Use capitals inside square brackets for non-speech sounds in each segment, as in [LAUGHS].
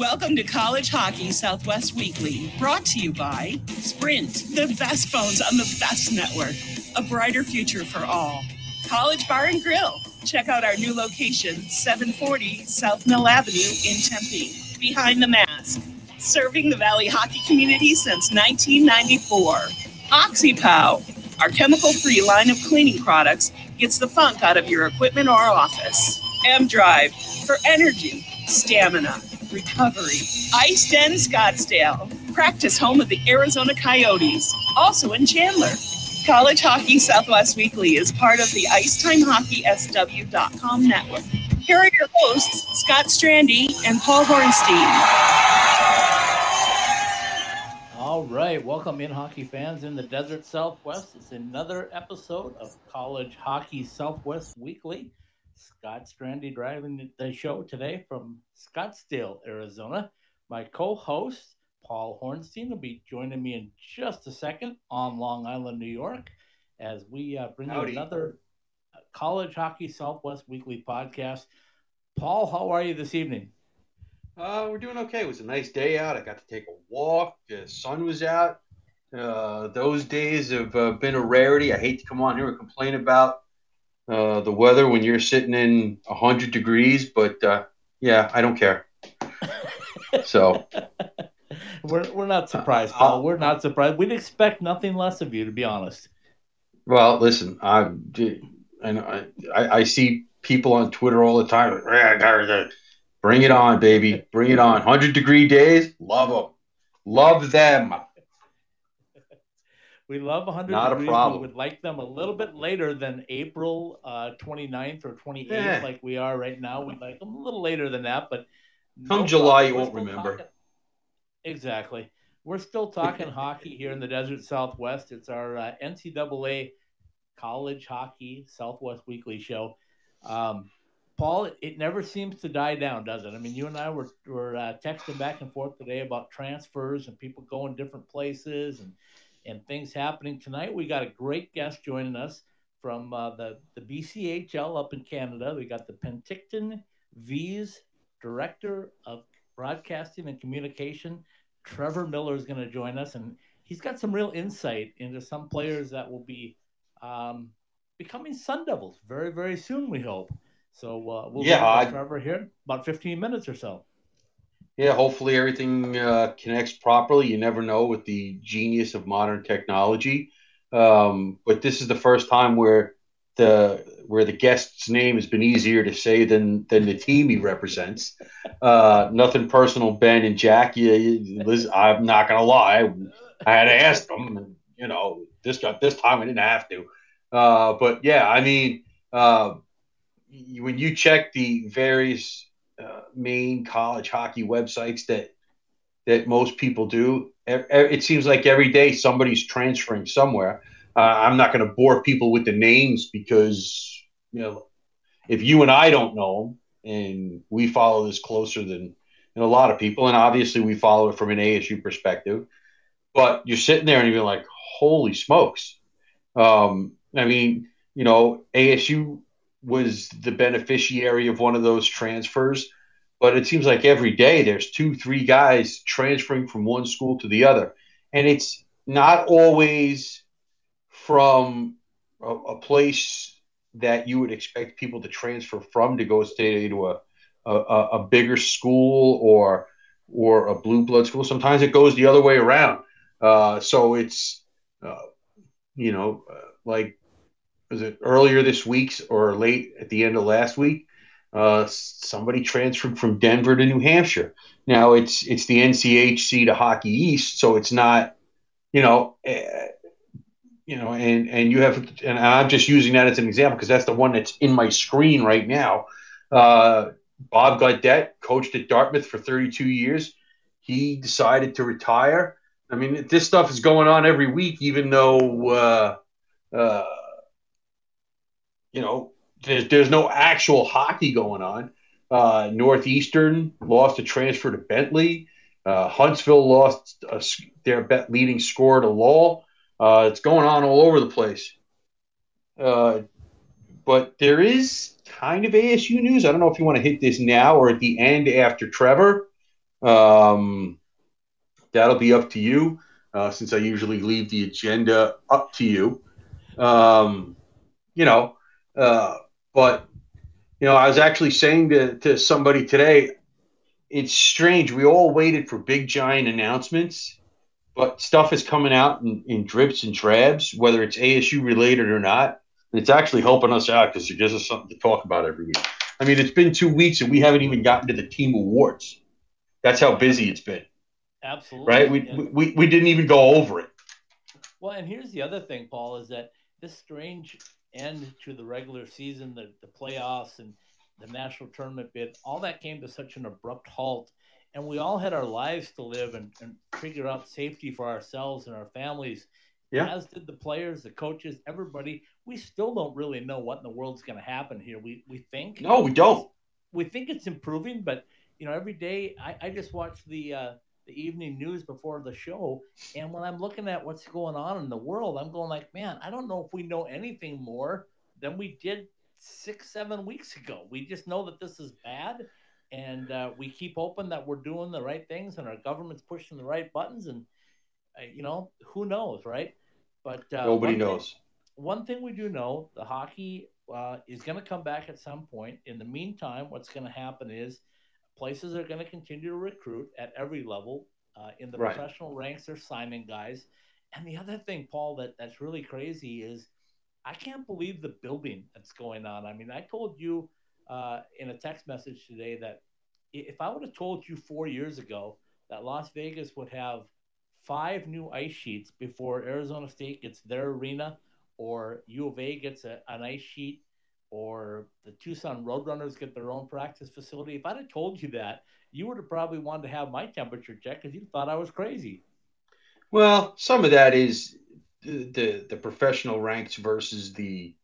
Welcome to College Hockey Southwest Weekly, brought to you by Sprint, the best phones on the best network. A brighter future for all. College Bar and Grill. Check out our new location, 740 South Mill Avenue in Tempe, behind the mask. Serving the Valley hockey community since 1994. OxyPow, our chemical free line of cleaning products, gets the funk out of your equipment or office. M Drive for energy, stamina, recovery. Ice Den Scottsdale, practice home of the Arizona Coyotes, also in Chandler. College Hockey Southwest Weekly is part of the IcetimeHockeySW.com network. Here are your hosts, Scott Strandy and Paul Hornstein. All right, welcome in hockey fans in the desert Southwest. It's another episode of College Hockey Southwest Weekly. Scott Strandy driving the show today from Scottsdale, Arizona. My co-host Paul Hornstein will be joining me in just a second on Long Island, New York, as we uh, bring Howdy. you another College Hockey Southwest Weekly podcast. Paul, how are you this evening? Uh, we're doing okay. It was a nice day out. I got to take a walk. The sun was out. Uh, those days have uh, been a rarity. I hate to come on here and complain about uh, the weather when you're sitting in 100 degrees, but uh, yeah, I don't care. [LAUGHS] So, We're, we're not surprised, Uh, Paul. We're not surprised. We'd expect nothing less of you, to be honest. well, listen, I, I, I see people on Twitter all the time. Bring it on, baby. Bring it on. 100 degree days, love them. Love them. We love 100 Not a problem. We would like them a little bit later than April uh, 29th or 28th, Yeah. like we are right now. We'd like them a little later than that, but Come no July, you won't remember. talking- Exactly. We're still talking [LAUGHS] hockey here in the desert Southwest. It's our uh, NCAA College Hockey Southwest Weekly show. Um, Paul, it, it never seems to die down, does it? I mean, you and I were, were uh, texting back and forth today about transfers and people going different places and, and things happening. Tonight, we got a great guest joining us from uh, the, the BCHL up in Canada. We got the Penticton Vees Director of Broadcasting and Communication. Trevor Miller is going to join us, and he's got some real insight into some players that will be um, becoming Sun Devils very, very soon, we hope. So uh, we'll Yeah, I- Trevor here about 15 minutes or so. Yeah, hopefully everything uh, connects properly. You never know with the genius of modern technology. Um, but this is the first time where the where the guest's name has been easier to say than than the team he represents. Uh, nothing personal, Ben and Jack. You, you, listen, I'm not gonna lie. I had to ask them, you know, this got this time I didn't have to. Uh, but yeah, I mean, uh, when you check the various main college hockey websites that that most people do. It seems like every day somebody's transferring somewhere. Uh, I'm not going to bore people with the names because you know if you and I don't know them, and we follow this closer than, than a lot of people, and obviously we follow it from an ASU perspective. But you're sitting there and you're like, "Holy smokes!" Um, I mean, you know, ASU was the beneficiary of one of those transfers but it seems like every day there's two, three guys transferring from one school to the other. And it's not always from a, a place that you would expect people to transfer from to go stay to a, a, a bigger school or or a blue blood school. Sometimes it goes the other way around. Uh, so it's, uh, you know, uh, like, was it earlier this week or late at the end of last week? Uh, somebody transferred from Denver to New Hampshire. Now it's it's the NCHC to Hockey East, so it's not, you know, uh, you know, and and you have, and I'm just using that as an example because that's the one that's in my screen right now. Uh, Bob Gaudet coached at Dartmouth for 32 years. He decided to retire. I mean, this stuff is going on every week, even though, uh, uh, you know, there's, there's no actual hockey going on. Uh, Northeastern lost a transfer to Bentley. Uh, Huntsville lost a, their leading scorer to Lowell. Uh, it's going on all over the place. Uh, but there is kind of ASU news. I don't know if you want to hit this now or at the end after Trevor. Um, that'll be up to you, uh, since I usually leave the agenda up to you. Um, you know, uh, but you know, I was actually saying to, to somebody today, it's strange. We all waited for big giant announcements, but stuff is coming out in, in drips and drabs, whether it's ASU related or not. And it's actually helping us out because it gives us something to talk about every week. I mean, it's been two weeks and we haven't even gotten to the team awards. That's how busy it's been. Absolutely. Right? We, And- we, we didn't even go over it. Well, and here's the other thing, Paul, is that this strange end to the regular season, the, the playoffs, and the national tournament bid, all that came to such an abrupt halt. And we all had our lives to live and, and figure out safety for ourselves and our families. Yeah. As did the players, the coaches, everybody. We still don't really know what in the world's going to happen here. We we think No, we don't. we think it's improving, but you know, every day I, I just watch the uh, the evening news before the show, and when I'm looking at what's going on in the world, I'm going like, man, I don't know if we know anything more than we did six, seven weeks ago. We just know that this is bad, and uh, we keep hoping that we're doing the right things and our government's pushing the right buttons, and uh, you know, who knows, right? But uh, Nobody one thing- knows. one thing we do know the hockey uh, is going to come back at some point. In the meantime, what's going to happen is places are going to continue to recruit at every level. Uh, in the Right. professional ranks, they're signing guys. And the other thing, Paul, that, that's really crazy is I can't believe the building that's going on. I mean, I told you uh, in a text message today that if I would have told you four years ago that Las Vegas would have five new ice sheets before Arizona State gets their arena, or U of A gets a, an ice sheet, or the Tucson Roadrunners get their own practice facility. If I'd have told you that, you would have probably wanted to have my temperature checked because you thought I was crazy. Well, some of that is the the, the professional ranks versus the,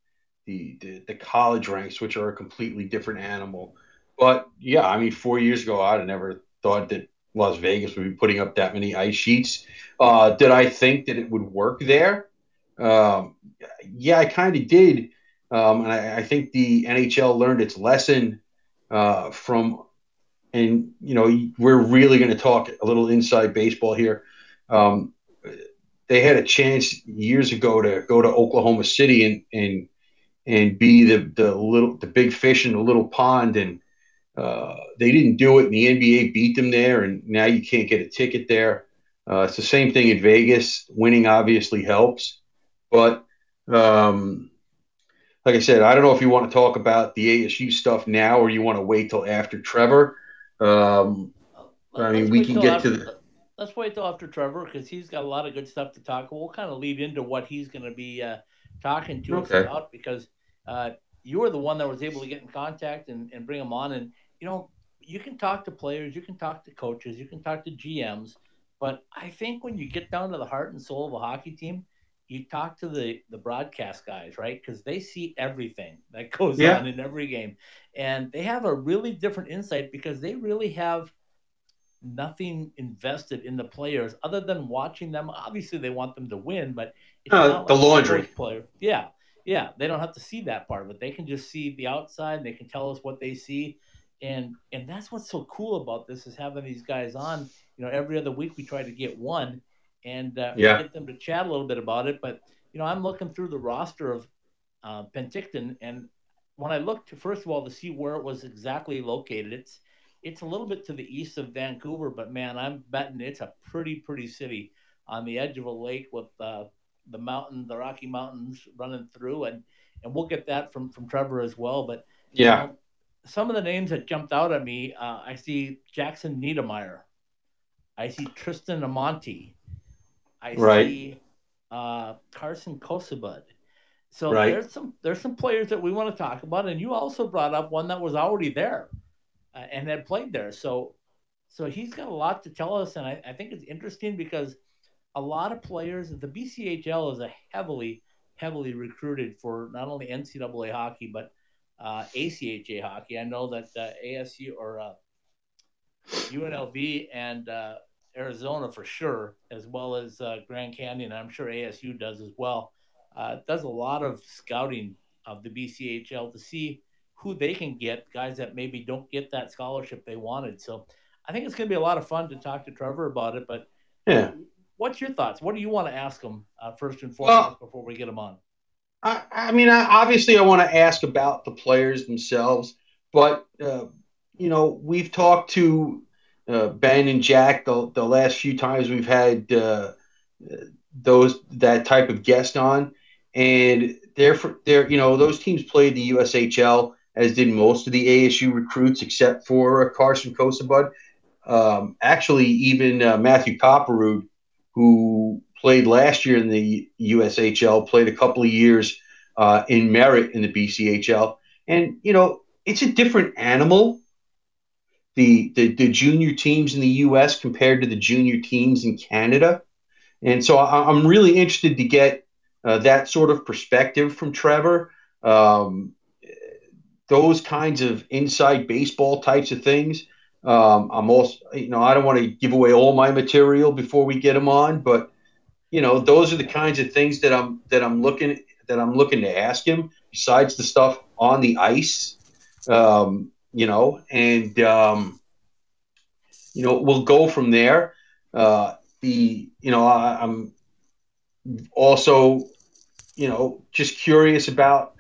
the the the college ranks, which are a completely different animal. But yeah, I mean, four years ago, I'd have never thought that Las Vegas would be putting up that many ice sheets. Uh, did I think that it would work there? Um, yeah, I kind of did, um, and I, I think the NHL learned its lesson uh, from. And you know, we're really going to talk a little inside baseball here. Um, they had a chance years ago to go to Oklahoma City and and and be the the little the big fish in the little pond, and uh, they didn't do it. And the NBA beat them there, and now you can't get a ticket there. Uh, it's the same thing in Vegas. Winning obviously helps, but um, like I said, I don't know if you want to talk about the ASU stuff now or you want to wait till after Trevor. Um, I mean, we can get after, to the- Let's wait till after Trevor because he's got a lot of good stuff to talk. We'll kind of lead into what he's going to be uh, talking to us about because uh, you were the one that was able to get in contact and, and bring him on. And you know, you can talk to players, you can talk to coaches, you can talk to GMs, but I think when you get down to the heart and soul of a hockey team, you talk to the the broadcast guys, right? Because they see everything that [LAUGHS] goes Yeah. on in every game, and they have a really different insight because they really have nothing invested in the players other than watching them. Obviously, they want them to win, but Uh, the like laundry. Player. Yeah, yeah. They don't have to see that part of it. They can just see the outside. And they can tell us what they see, and and that's what's so cool about this is having these guys on. You know, every other week we try to get one, and uh, Yeah. get them to chat a little bit about it. But you know, I'm looking through the roster of uh, Penticton, and when I looked, first of all, to see where it was exactly located, it's it's a little bit to the east of Vancouver, but man, I'm betting it's a pretty pretty city on the edge of a lake with uh, the mountain, the Rocky Mountains running through, and and we'll get that from from Trevor as well. But you yeah, know, some of the names that jumped out at me, uh, I see Jackson Niedermayer, I see Tristan Amonte, I Right. see uh, Carson Kosabud. So Right. there's some there's some players that we want to talk about, and you also brought up one that was already there uh, and had played there. So so he's got a lot to tell us, and I, I think it's interesting because a lot of players, the BCHL is a heavily heavily recruited for not only NCAA hockey but uh, ACHA hockey. I know that uh, ASU or uh, UNLV and uh, Arizona for sure, as well as uh, Grand Canyon. I'm sure ASU does as well. Uh, does a lot of scouting of the BCHL to see who they can get, guys that maybe don't get that scholarship they wanted. So I think it's going to be a lot of fun to talk to Trevor about it. But yeah, what's your thoughts? What do you want to ask him uh, first and foremost well, before we get him on? I, I mean, I, obviously, I want to ask about the players themselves, but uh, you know, we've talked to uh, Ben and Jack the, the last few times we've had uh, those that type of guest on, and they're they're you know those teams played the USHL as did most of the ASU recruits except for uh, Carson Kosabud. Um, actually, even uh, Matthew Copperwood, who played last year in the USHL, played a couple of years uh, in Merritt in the BCHL, and you know it's a different animal. The, the the junior teams in the U.S. compared to the junior teams in Canada, and so I, am really interested to get uh, that sort of perspective from Trevor. Um, those kinds of inside baseball types of things. Um, I'm also, you know, I don't want to give away all my material before we get them on, but you know, those are the kinds of things that I'm that I'm looking that I'm looking to ask him. Besides the stuff on the ice, um, you know, and um, you know, we'll go from there. Uh, the you know, I, I'm also, you know, just curious about.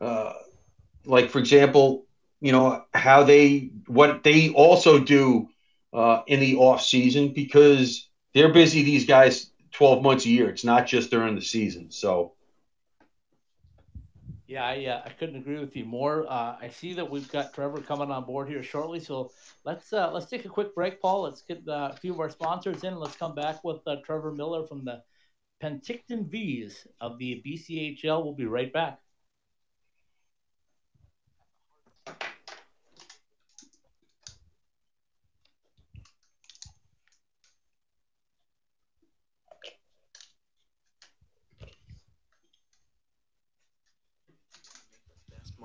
Uh, like for example, you know how they what they also do uh, in the off season because they're busy. These guys twelve months a year. It's not just during the season. So. Yeah, I, uh, I couldn't agree with you more. Uh, I see that we've got Trevor coming on board here shortly, so let's uh, let's take a quick break, Paul. Let's get uh, a few of our sponsors in. Let's come back with uh, Trevor Miller from the Penticton Vees of the BCHL. We'll be right back.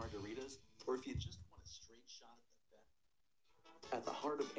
margaritas, or if you just want a straight shot at the best. At the heart of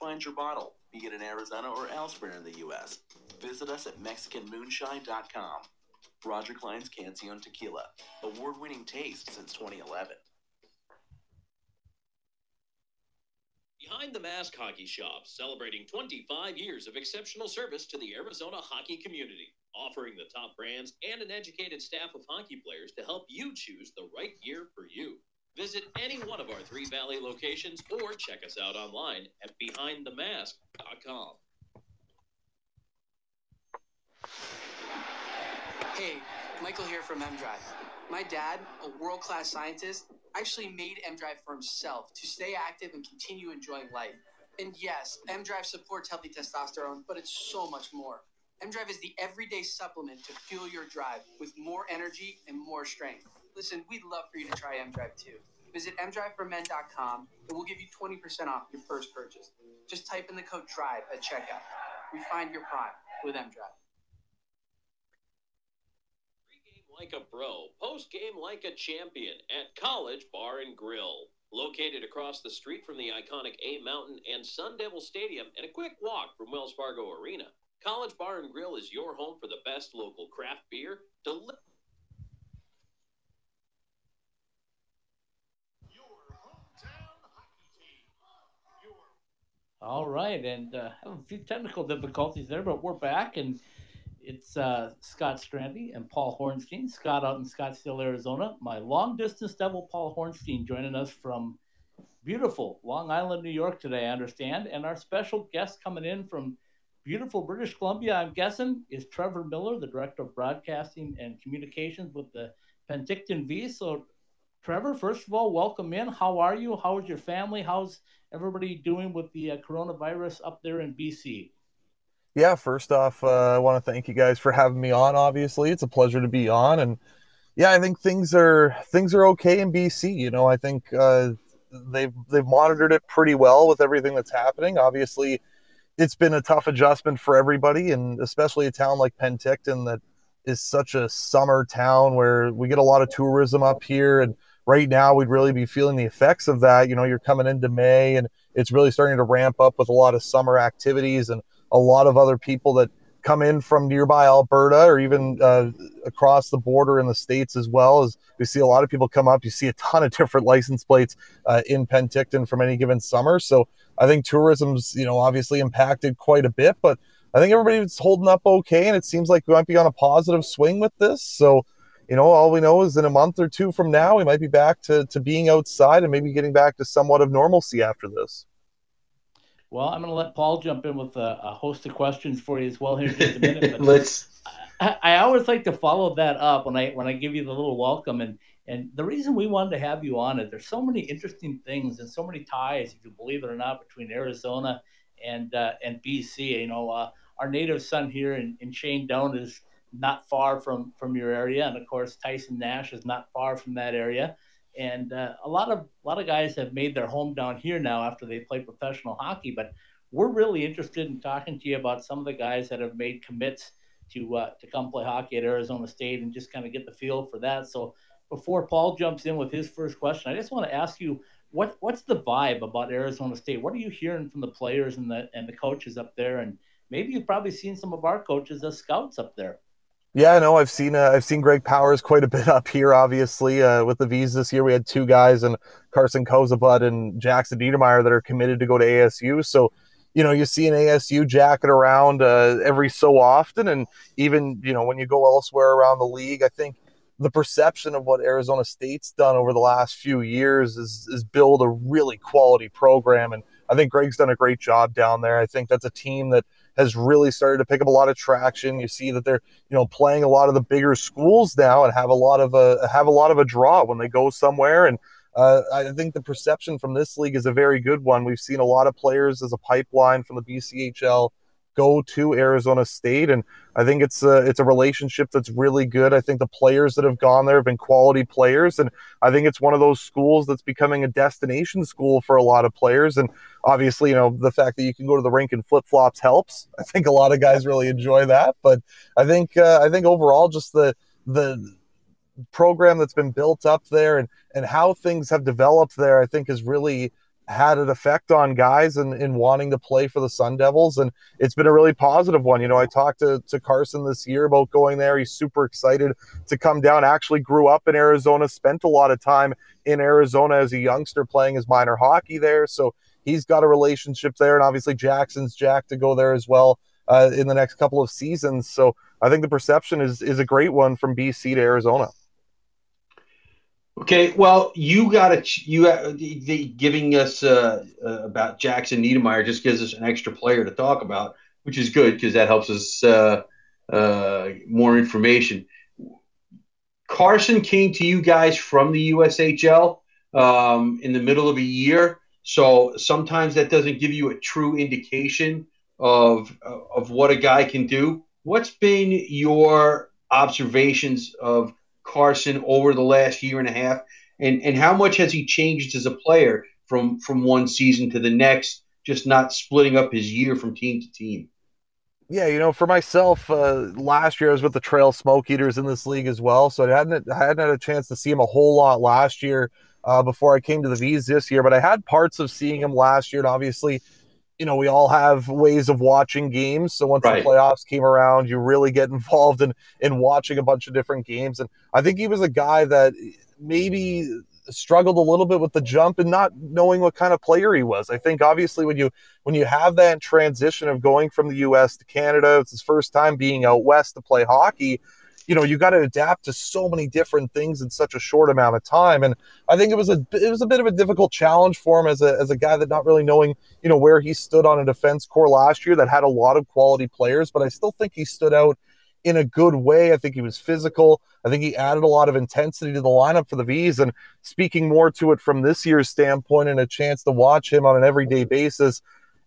Find your bottle, be it in Arizona or elsewhere in the U.S. Visit us at MexicanMoonshine.com. Roger Clyne's Cancion Tequila, award winning taste since 2011. Behind the Mask Hockey Shop, celebrating 25 years of exceptional service to the Arizona hockey community, offering the top brands and an educated staff of hockey players to help you choose the right gear for you. Visit any one of our three Valley locations or check us out online at behindthemask.com. Hey, Michael here from MDrive. My dad, a world class scientist, actually made MDrive for himself to stay active and continue enjoying life. And yes, MDrive supports healthy testosterone, but it's so much more. MDrive is the everyday supplement to fuel your drive with more energy and more strength. Listen, we'd love for you to try MDrive too. Visit mdriveformen.com and we'll give you 20% off your first purchase. Just type in the code DRIVE at checkout. Refine your prime with MDrive. Pre-game like a pro, post-game like a champion at College Bar and Grill. Located across the street from the iconic A Mountain and Sun Devil Stadium and a quick walk from Wells Fargo Arena, College Bar and Grill is your home for the best local craft beer, All right, and uh, have a few technical difficulties there, but we're back, and it's uh, Scott Strandy and Paul Hornstein. Scott out in Scottsdale, Arizona. My long distance devil, Paul Hornstein, joining us from beautiful Long Island, New York today, I understand. And our special guest coming in from beautiful British Columbia, I'm guessing, is Trevor Miller, the Director of Broadcasting and Communications with the Penticton Vees. So, Trevor, first of all, welcome in. How are you? How is your family? How's everybody doing with the uh, coronavirus up there in BC? Yeah, first off, uh, I want to thank you guys for having me on. Obviously, it's a pleasure to be on, and yeah, I think things are things are okay in BC. You know, I think uh, they've they've monitored it pretty well with everything that's happening. Obviously, it's been a tough adjustment for everybody, and especially a town like Penticton that is such a summer town where we get a lot of tourism up here and right now we'd really be feeling the effects of that. You know, you're coming into May and it's really starting to ramp up with a lot of summer activities and a lot of other people that come in from nearby Alberta or even uh, across the border in the states as well. As we see a lot of people come up, you see a ton of [LAUGHS] different license plates uh, in Penticton from any given summer. So I think tourism's you know obviously impacted quite a bit, but I think everybody's holding up okay, and it seems like we might be on a positive swing with this. So you know, all we know is in a month or two from now, we might be back to, to being outside and maybe getting back to somewhat of normalcy after this. Well, I'm going to let Paul jump in with a, a, host of questions for you as well here in just a minute. But [LAUGHS] Let's. I, I, always like to follow that up when I when I give you the little welcome and and the reason we wanted to have you on it. There's so many interesting things and so many ties, if you believe it or not, between Arizona and uh, and BC. You know, uh, our native son here in, in Shane Doan is not far from from your area, and of course Tyson Nash is not far from that area. And uh, a lot of a lot of guys have made their home down here now after they play professional hockey. But we're really interested in talking to you about some of the guys that have made commits to uh, to come play hockey at Arizona State and just kind of get the feel for that. So before Paul jumps in with his first question, I just want to ask you what what's the vibe about Arizona State? What are you hearing from the players and the and the coaches up there? And maybe you've probably seen some of our coaches as scouts up there. Yeah, no, I've seen uh, I've seen Greg Powers quite a bit [LAUGHS] up here. Obviously, uh, with the V's this year, we had two guys and Carson Kozabut and Jackson Niedermayer that are committed to go to ASU. So, you know, you see an ASU jacket around uh, every so often, and even you know when you go elsewhere around the league, I think the perception of what Arizona State's done over the last few years is is build a really quality program, and I think Greg's done a great job down there. I think that's a team that has really started to pick up a lot of traction. You see that they're you know playing a lot of the bigger schools now and have a lot of a have a lot of a draw when they go somewhere. And uh, I think the perception from this league is a very good one. We've seen a lot of players as a pipeline from the BCHL go to Arizona State, and I think it's a it's a relationship that's really good. I think the players that have gone there have been quality players, and I think it's one of those schools that's becoming a destination school for a lot of players. And obviously, you know, the fact that you can go to the rink in flip flops helps. [LAUGHS] I think a lot of guys really enjoy that, but I think uh, I think overall, just the the program that's been built up there and and how things have developed there, I think is really had an effect on guys and in, in wanting to play for the Sun Devils. And it's been a really positive one. You know, I talked to, to Carson this year about going there. He's super excited to come down. Actually grew up in Arizona, spent a lot of time in Arizona as a youngster playing his minor hockey there. So he's got a relationship there. And obviously Jackson's Jack to go there as well uh, in the next couple of seasons. So I think the perception is is a great one from BC to Arizona. Okay, well, you got to you uh, the, the, giving us uh, uh, about Jackson Niedermayer just gives us an extra player to talk about, which is good because that helps us uh, uh, more information. Carson came to you guys from the USHL um, in the middle of a year, so sometimes that doesn't give you a true indication of of what a guy can do. What's been your observations of Carson over the last year and a half, and and how much has he changed as a player from from one season to the next, just not splitting up his year from team to team. Yeah, you know, for myself, uh, last year I was with the Trail Smoke Eaters in this league as well, so I hadn't I hadn't had a chance to see him a whole lot last year uh, before I came to the V's this year. But I had parts of seeing him last year, and obviously you know, we all have ways of watching games. So once right. the playoffs came around, you really get [LAUGHS] involved in in watching a bunch of different games. And I think he was a guy that maybe struggled a little bit with the jump and not knowing what kind of player he was. I think obviously when you when you have that transition of going from the US to Canada, it's his first time being out west to play hockey you know you got to adapt to so many different things in such a short amount of time. And i think it was a it was a bit of a difficult challenge for him as a as a guy that not really knowing you know where he stood on a defense core last year that had a lot of quality players but i still think he stood out in a good way. I think he was physical. I think he added a lot of intensity to the lineup for the v's. And speaking more to it from this year's standpoint and a chance to watch him on an everyday basis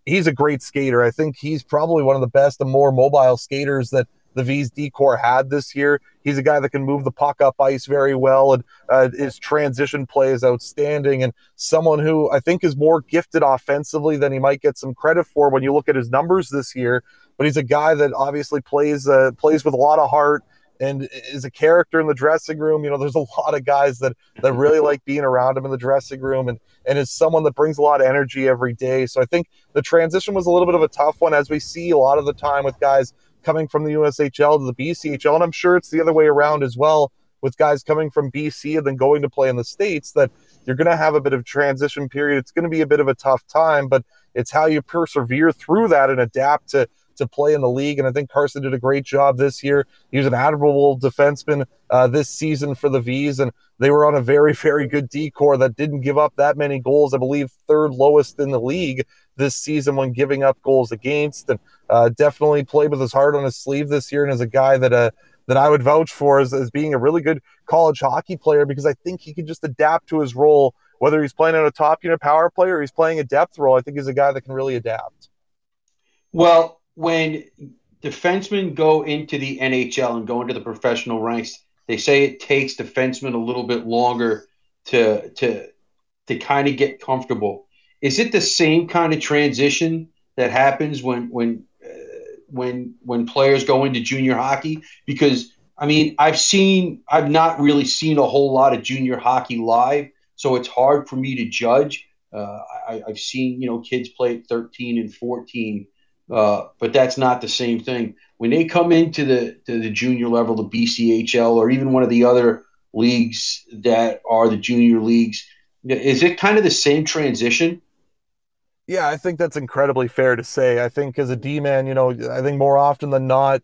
he's a great skater. I think he's probably one of the best and more mobile skaters that the V's decor had this year. He's a guy that can move the puck up ice very well, and uh, his transition play is outstanding. And someone who I think is more gifted offensively than he might get some credit for when you look at his numbers this year. But he's a guy that obviously plays uh, plays with a lot of heart and is a character in the dressing room. You know, there's a lot of guys that that really like being around him in the dressing room, and and is someone that brings a lot of energy every day. So I think the transition was a little bit of a tough one, as we see a lot of the time with guys coming from the USHL to the BCHL, and I'm sure it's the other way around as well with guys coming from BC and then going to play in the states. That you're going to have a bit of transition period. It's going to be a bit of a tough time, but it's how you persevere through that and adapt to to play in the league. And I think Carson did a great job this year. He was an admirable defenseman uh, this season for the V's, and they were on a very, [LAUGHS] very good decor that didn't give up that many goals. I believe third lowest in the league this season when giving up goals against, and uh, definitely played with his heart on his sleeve this year. And as a guy that uh, that I would vouch for as, as being a really good college hockey player because I think he can just adapt to his role, whether he's playing on a top unit power play or he's playing a depth role. I think he's a guy that can really adapt. Well, when defensemen go into the NHL and go into the professional ranks, they say it takes defensemen a little bit longer to to to kind of get comfortable. Is it the same kind of transition that happens when when when when players go into junior hockey because I mean I've seen I've not really seen a whole lot of junior hockey live, so it's hard for me to judge. Uh, I, have seen you know kids play at 13 and 14, uh, but that's not the same thing. When they come into the to the junior level, the BCHL, or even one of the other leagues that are the junior leagues, is it kind of the same transition? Yeah, I think that's incredibly fair to say. I think as a D man, you know, I think more often than not,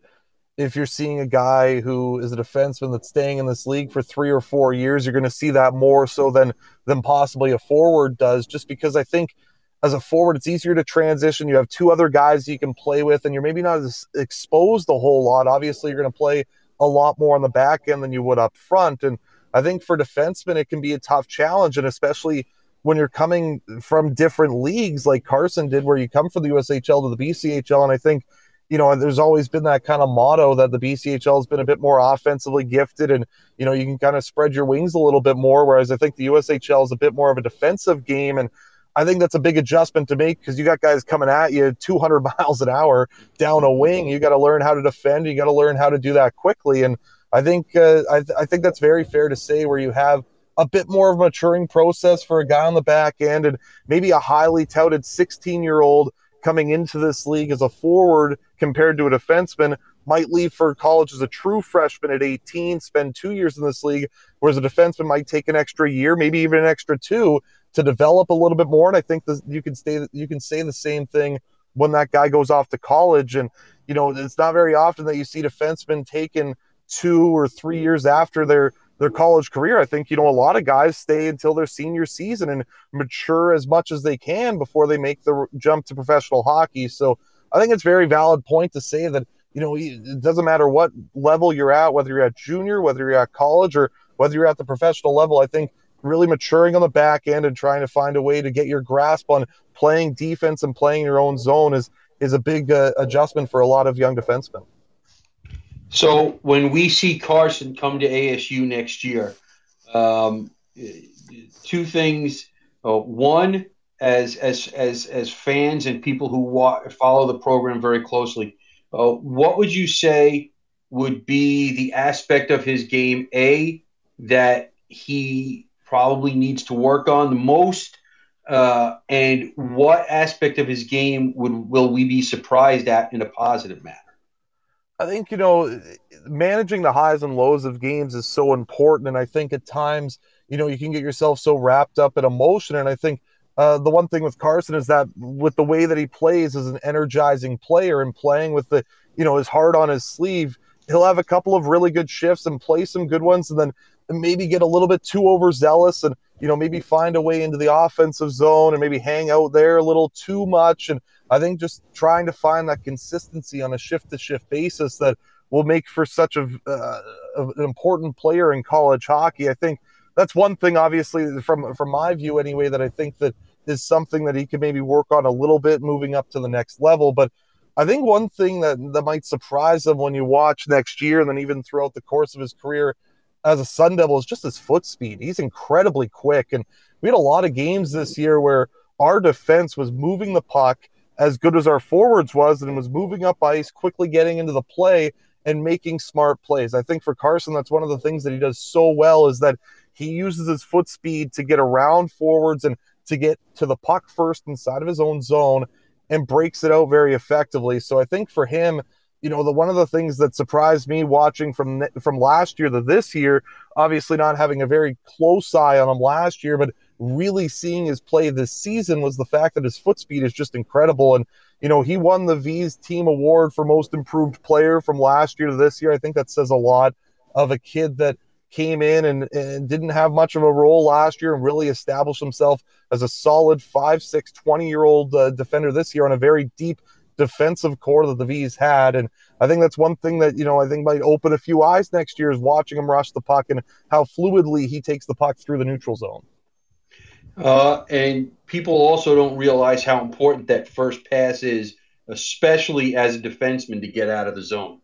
if you're seeing a guy who is a defenseman that's staying in this league for three or four years, you're going to see that more so than than possibly a forward does. Just because I think as a forward, it's easier to transition. You have two other guys you can play with, and you're maybe not as exposed a whole lot. Obviously, you're going to play a lot more on the back end than you would up front. And I think for defensemen, it can be a tough challenge, and especially when you're coming from different leagues like Carson did, where you come from the USHL to the BCHL. And I think, you know, there's always been that kind of motto that the BCHL has been a bit more offensively gifted and, you know, you can kind of spread your wings a little bit more. Whereas I think the USHL is a bit more of a defensive game. And I think that's a big adjustment to make because you got guys coming at you 200 [LAUGHS] miles an hour down a wing. You got to learn how to defend. You got to learn how to do that quickly. And I think uh, I, th- I think that's very fair to say where you have – a bit more of a maturing process for a guy on the back end and maybe a highly touted 16 year old coming into this league as a forward compared to a defenseman might leave for college as a true freshman at 18, spend two years in this league, whereas a defenseman might take an extra year, maybe even an extra two, to develop a little bit more. And I think that you can stay you can say the same thing when that guy goes off to college. And you know, it's not very often that you see defensemen taken two or three years after their their college career. I think, you know, a lot of guys stay until their senior season and mature as much as they can before they make the jump to professional hockey. So I think it's very valid point to say that, you know, it doesn't matter what level you're at, whether you're at junior, whether you're at college, or whether you're at the professional level. I think really maturing on the back end and trying to find a way to get your grasp on playing defense and playing your own zone is is a big uh, adjustment for a lot of young defensemen. So when we see Carson come to ASU next year, um, two things. Uh, one, as as as as fans and people who wa- follow the program very closely, uh, what would you say would be the aspect of his game a that he probably needs to work on the most, uh, and what aspect of his game would will we be surprised at in a positive manner? I think you know managing the highs and lows of games is so important, and I think at times you know you can get yourself so wrapped up in emotion. And I think uh, the one thing with Carson is that with the way that he plays as an energizing player and playing with the you know his heart on his sleeve, he'll have a couple of really good shifts and play some good ones, and then maybe get a little bit too overzealous and you know maybe find a way into the offensive zone and maybe hang out there a little too much and I think just trying to find that consistency on a shift to shift basis that will make for such a, uh, an important player in college hockey. I think that's one thing, obviously, from from my view anyway, that I think that is something that he could maybe work on a little bit moving up to the next level. But I think one thing that that might surprise him when you watch next year, and then even throughout the course of his career as a Sun Devil, is just his foot speed. He's incredibly quick, and we had a lot of games this year where our defense was moving the puck as good as our forwards was and was moving up ice, quickly getting into the play. and making smart plays. I think for Carson, that's one of the things that he does so well is that he uses his foot speed to get around forwards and to get to the puck first inside of his own zone and breaks it out very effectively. So I think for him, you know, the one of the things that surprised me watching from from last year to this year, obviously not having a very close eye on him last year, but really seeing his play this season was the fact that his foot speed is just incredible. And you know, he won the V's team award for most improved player from last year to this year. I think that says a lot of a kid that came in and, and didn't have much of a role last year and really established himself as a solid 5'6, 20 year old uh, defender this year on a very deep defensive core that the V's had. And I think that's one thing that, you know, I think might open a few eyes next year is watching him rush the puck and how fluidly he takes the puck through the neutral zone. Uh, and people also don't realize how important that first pass is, especially as a defenseman to get out of the zone.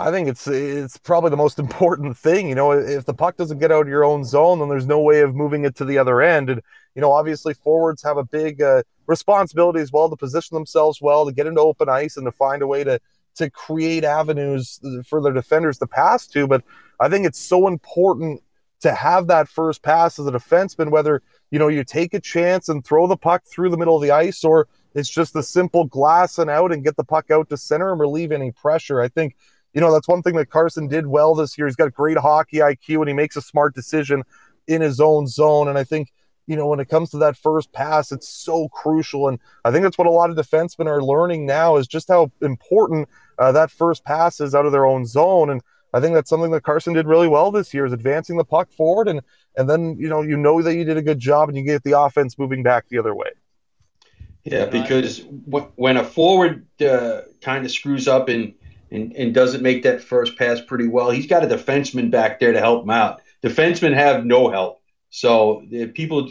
I think it's it's probably the most important thing. You know, if the puck doesn't get out of your own zone, then there's no way of moving it to the other end. And you know, obviously, forwards have a big uh, responsibility as well to position themselves well, to get into open ice, and to find a way to to create avenues for their defenders to pass to. But I think it's so important to have that first pass as a defenseman, whether you know you take a chance and throw the puck through the middle of the ice, or it's just a simple glass and out and get the puck out to center and relieve any pressure. I think you know that's one thing that Carson did well this year. He's got great hockey IQ and he makes a smart decision in his own zone. And I think you know when it comes to that first pass, it's so crucial. And I think that's what a lot of defensemen are learning now is just how important uh, that first pass is out of their own zone. And I think that's something that Carson did really well this year is advancing the puck forward and and then you know you know that you did a good job and you get the offense moving back the other way. Yeah, because when a forward uh, kind of screws up and, and and doesn't make that first pass pretty well, he's got a defenseman back there to help him out. Defensemen have no help, so people,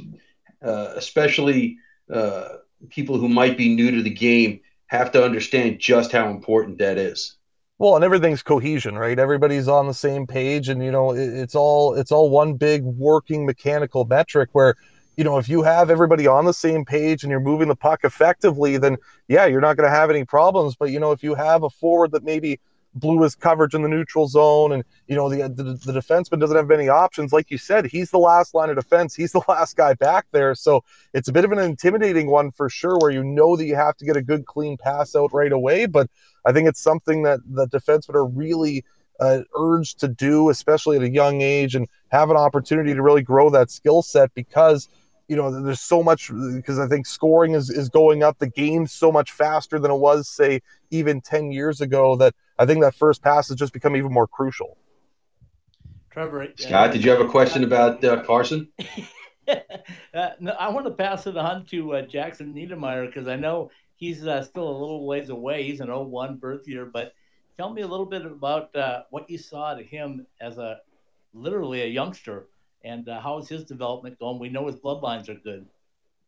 uh, especially uh, people who might be new to the game, have to understand just how important that is. Well, and everything's cohesion, right? Everybody's on the same page, and you know, it, it's all it's all one big working mechanical metric. Where, you know, if you have everybody on the same page and you're moving the puck effectively, then yeah, you're not going to have any problems. But you know, if you have a forward that maybe blew his coverage in the neutral zone, and you know the, the the defenseman doesn't have many options. Like you said, he's the last line of defense. He's the [LAUGHS] last guy back there, so it's a bit of an intimidating one for sure. Where you know that you have to get a good clean pass out right away, but I think it's something that the defensemen are really uh, urged to do, especially at a young age, and have an opportunity to really grow that skill set because you know there's so much because I think scoring is is going up the game so much faster than it was say even 10 years ago that I think that first pass has just become even more crucial. Trevor, Scott, uh, did you have a question about uh, Carson? [LAUGHS] uh, no, I want to pass it on to uh, Jackson Niedermayer because I know he's uh, still a little ways away. He's an 01 birth year, but tell me a little bit about uh, what you saw to him as a literally a youngster and uh, how is his development going? We know his bloodlines are good.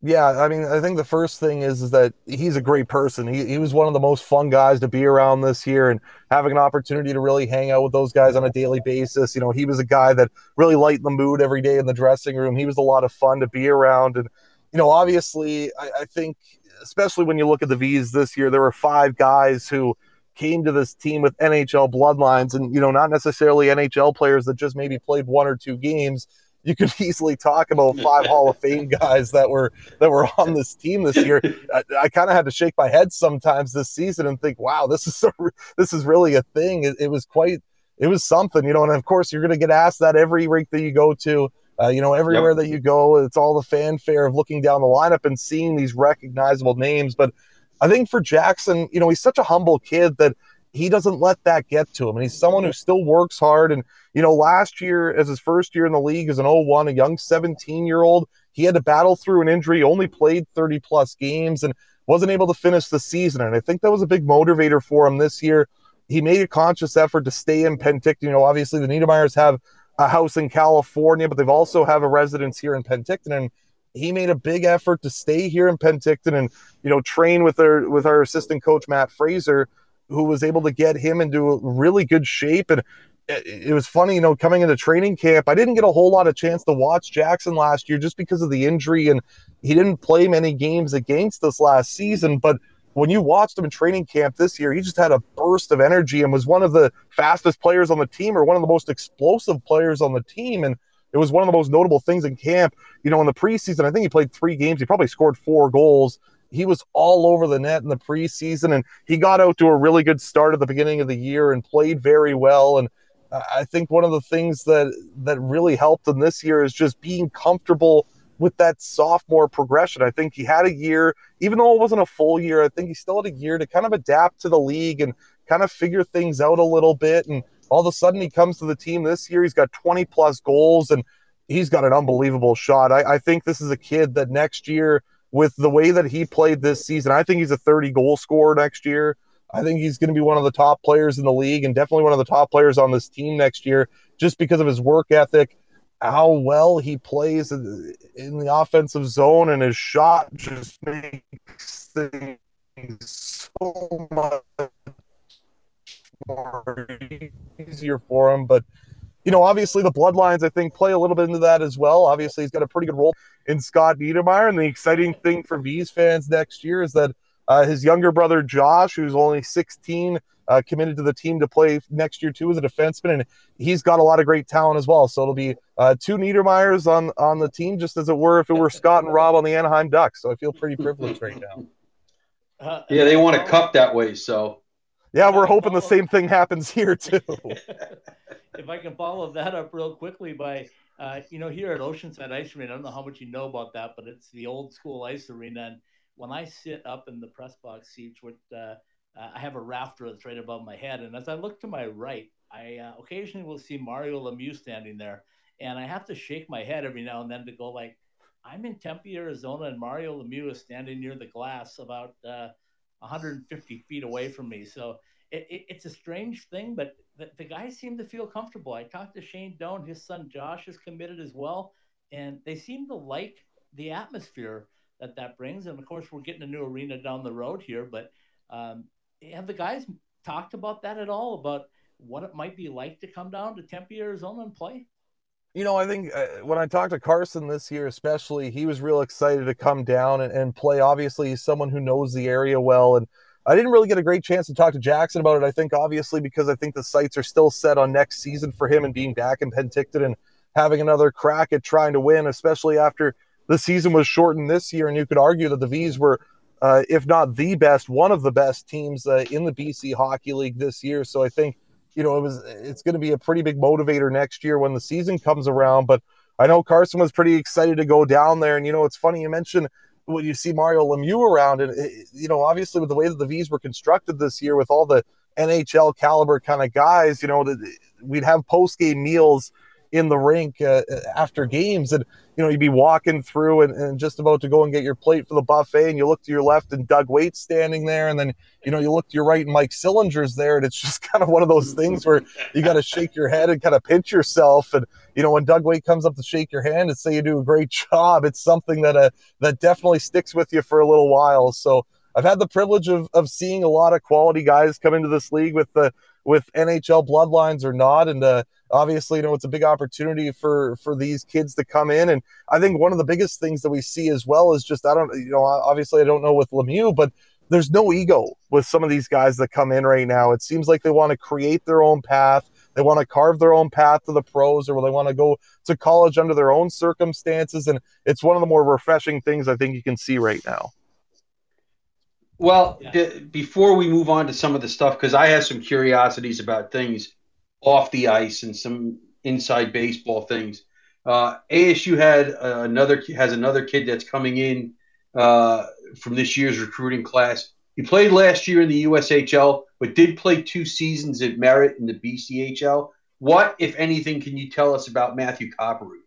Yeah, I mean, I think the first thing is is that he's a great person. He, he was one of the most fun guys to be around this year, and having an opportunity to really hang out with those guys on a daily basis. You know, he was a guy that really lightened the mood every day in the dressing room. He was a lot of fun to be around, and you know, obviously, I, I think especially when you look at the V's this year, there were five guys who came to this team with NHL bloodlines, and you know, not necessarily NHL players that just maybe played one or two games you could [LAUGHS] easily talk about five Hall of Fame guys that were that were on this team this year. I, I kind of had to shake my head sometimes this season and think, wow, this is [LAUGHS] a, this is really a thing. It, it, was quite it was something, you know. And of course, you're going to get asked that every rink that you go to. Uh, you know, everywhere yep. that you go, it's all the fanfare of looking down the lineup and seeing these recognizable names. But I think for Jackson, you know, he's such a humble kid that he doesn't let that get to him. And he's someone who still works hard. And, you know, last year, as his first year in the league as an 01, a young 17 year old, he had to battle through an injury, only played 30 plus games and wasn't able to finish the season. And I think that was a big motivator for him this year. He made a conscious effort to stay in Penticton. You know, obviously the Niedermayers have a house in California, but they've also have a residence here in Penticton. And he made a big effort to stay here in Penticton and, you know, train with their with our assistant coach Matt Fraser who was able to get him into really good shape. And it, was funny, you know, coming into training camp, I didn't get a whole lot of chance to watch Jackson last year just because of the injury, and he didn't play many games against us last season. But when you watched him in training camp this year, he just had a burst of energy and was one of the fastest players on the team or one of the most explosive players on the team. And it was one of the most notable things in camp. You know, in the preseason, I think he played three games. He probably scored four goals. He was all over the net in the preseason, and he got out to a really good start at the beginning of the year and played very well. And I think one of the things that that really helped him this year is just being comfortable with that sophomore progression. I think he had a year, even though it wasn't a full year, I think he still had a year to kind of adapt to the league and kind of figure things out a little bit. And all of a sudden, he comes to the team this year. He's got 20 plus goals and he's got an unbelievable shot. I, I think this is a kid that next year, with the way that he played this season, I think he's a 30 goal scorer next year. I think he's going to be one of the top players in the league and definitely one of the top players on this team next year just because of his work ethic, how well he plays in the offensive zone, and his shot just makes things so much more easier for him. But you know, obviously the bloodlines, I think, play a little bit into that as well. Obviously, he's got a pretty good role in Scott Niedermayer. And the exciting thing for Vees fans next year is that uh, his younger brother Josh, who's only 16, uh, committed to the team to play next year too as a defenseman, and he's got a lot of great talent as well. So it'll be uh, two Niedermayers on on the team, just as it were if it were Scott and Rob on the Anaheim Ducks. So I feel pretty privileged right now. [LAUGHS] Yeah, they want a cup that way, so. Yeah, we're hoping the same thing happens here [LAUGHS] too. if I can follow that up real quickly by, uh, you know, here at Oceanside Ice Arena, I don't know how much you know about that, but it's the old school ice arena, and when I sit up in the press box seats with, uh, uh, I have a rafter that's right above my head. And as I look to my right, I uh, occasionally will see Mario Lemieux standing there. And I have to shake my head every now and then to go like, I'm in Tempe, Arizona, and Mario Lemieux is standing near the glass about uh, 150 feet away from me. So it, it, it's a strange thing, but the, the guys seem to feel comfortable. I talked to Shane Doan, his son Josh is committed as well, and they seem to like the atmosphere that that brings. And of course, we're getting a new arena down the road here. But um, have the guys talked about that at all? About what it might be like to come down to Tempe, Arizona, and play? You know, I think uh, when I talked to Carson this year, especially, he was real excited to come down and, and play. Obviously, he's someone who knows the area well. And I didn't really get a great chance to talk to Jackson about it. I think, obviously, because I think the sights are still set on next season for him and being back in Penticton and having another crack at trying to win, especially after the season was shortened this year, and you could argue that the Vees were, uh, if not the best, one of the best teams uh, in the BC Hockey League this year. So I think, you know, it was it's going to be a pretty big motivator next year when the season comes around. But I know Carson was pretty excited to go down there, and you know, it's funny you mentioned when you see Mario Lemieux around, and it, you know, obviously with the way that the Vees were constructed this year, with all the NHL caliber kind of guys, you know, eh, we'd have post game meals in the rink uh, after games and you know you'd be walking through and, and, just about to go and get your plate for the buffet and you look to your left and doug weight's standing there and then you know you look to your right and mike sillinger's there and it's just [LAUGHS] kind of one of those things where you got to shake your head and kind of pinch yourself and you know when doug weight comes up to shake your hand and say you do a great [LAUGHS] job it's something that uh, that definitely sticks with you for a little while. So I've had the privilege of, of seeing a lot of quality guys come into this league with the with NHL bloodlines or not, and uh, obviously, you know, it's a big opportunity for for these kids to come in. And I think one of the biggest things that we see as well is just I don't, you know, obviously I don't know with Lemieux, but there's no ego with some of these guys that come in right now. It seems like they want to create their own path. They want to carve their own path to the pros, or they want to go to college under their own circumstances. And it's one of the more refreshing things I think you can see right now. Well, yeah. the, before we move on to some of the stuff, because I have some curiosities about things off the ice and some inside baseball things. Uh, ASU had another has another kid that's coming in uh, from this year's recruiting class. He played last year in the USHL, but did play two seasons at Merritt in the BCHL. What, if anything, can you tell us about Matthew Copperroot?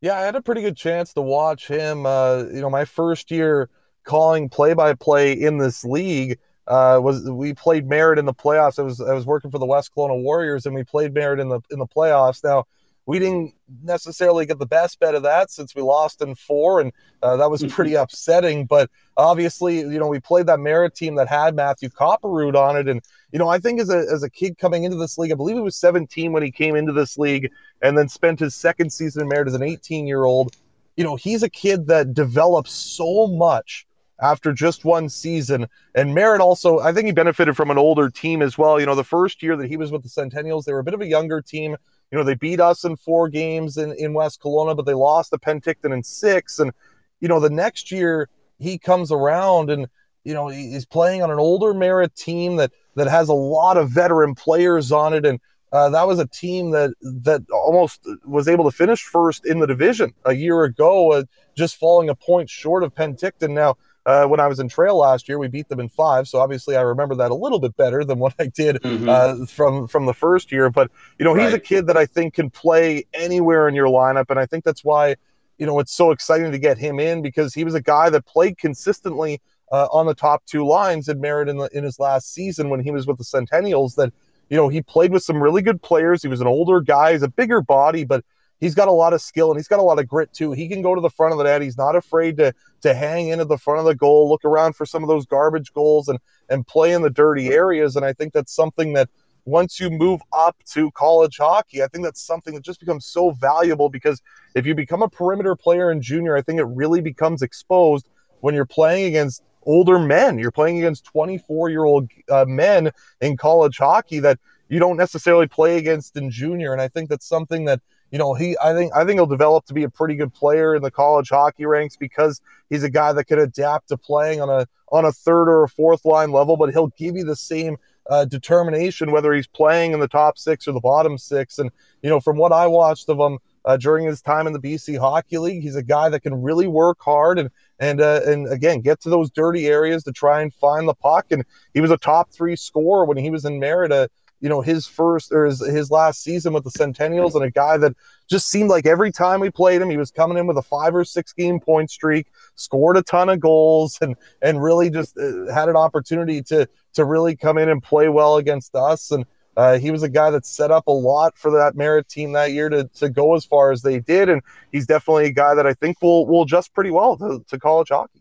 Yeah, I had a pretty good chance to watch him. Uh, you know, my first year calling play by play in this league uh, was we played Merritt in the playoffs. I was I was working for the West Kelowna Warriors, and we played Merritt in the in the playoffs. Now we didn't necessarily get the best bet of that since we lost in four, and uh, that was pretty [LAUGHS] upsetting. But obviously, you know, we played that Merritt team that had Matthew Copperroot on it, and you know, I think as a as a kid coming into this league, I believe he was 17 when he came into this league, and then spent his second season in Merritt as an 18 year old. You know, he's a kid that develops so much after just one season. And Merritt also, I think he benefited from an older team as well. You know, the first year that he was with the Centennials, they were a bit of a younger team. You know, they beat us in four games in, in West Kelowna, but they lost to Penticton in six. And, you know, the next year he comes around and, you know, he's playing on an older Merritt team that that has a lot of veteran players on it. And uh, that was a team that that almost was able to finish first in the division a year ago, uh, just falling a point short of Penticton. Now, uh, when I was in Trail last year, we beat them in five, so obviously I remember that a little bit better than [LAUGHS] what I did mm-hmm. Uh, from from the first year. But you know, he's right. a kid that I think can play anywhere in your lineup, and I think that's why you know it's so exciting to get him in because he was a guy that played consistently uh, on the top two lines in Merritt in, the, in his last season when he was with the Centennials. That you know, he played with some really good players. He was an older guy, he's a bigger body, but he's got a lot of skill and he's got a lot of grit too. He can go to the front of the net. He's not afraid to to hang in at the front of the goal, look around for some of those garbage goals and and play in the dirty areas. And I think that's something that once you move up to college hockey, I think that's something that just becomes so valuable because if you become a perimeter player in junior, I think it really becomes exposed when you're playing against older men. You're playing against 24 year old uh, men in college hockey that you don't necessarily play against in junior. And I think that's something that you know he I think I think he'll develop to be a pretty good player in the college hockey ranks because he's a guy that could adapt to playing on a on a third or a fourth line level, but he'll give you the same uh, determination whether he's playing in the top six or the bottom six. And you know, from what I watched of him uh, during his time in the BC Hockey League, he's a guy that can really work hard and and uh, and again get to those dirty areas to try and find the puck. And he was a top three scorer when he was in Merritt. You know his first or his, his last season with the Centennials, and a guy that just seemed like every time we played him, he was coming in with a five or six game point streak, scored a ton of goals, and and really just uh, had an opportunity to to really come in and play well against us. And uh, he was a guy that set up a lot for that Merritt team that year to, to go as far as they did, and he's definitely a guy that I think will will adjust pretty well to, to college hockey.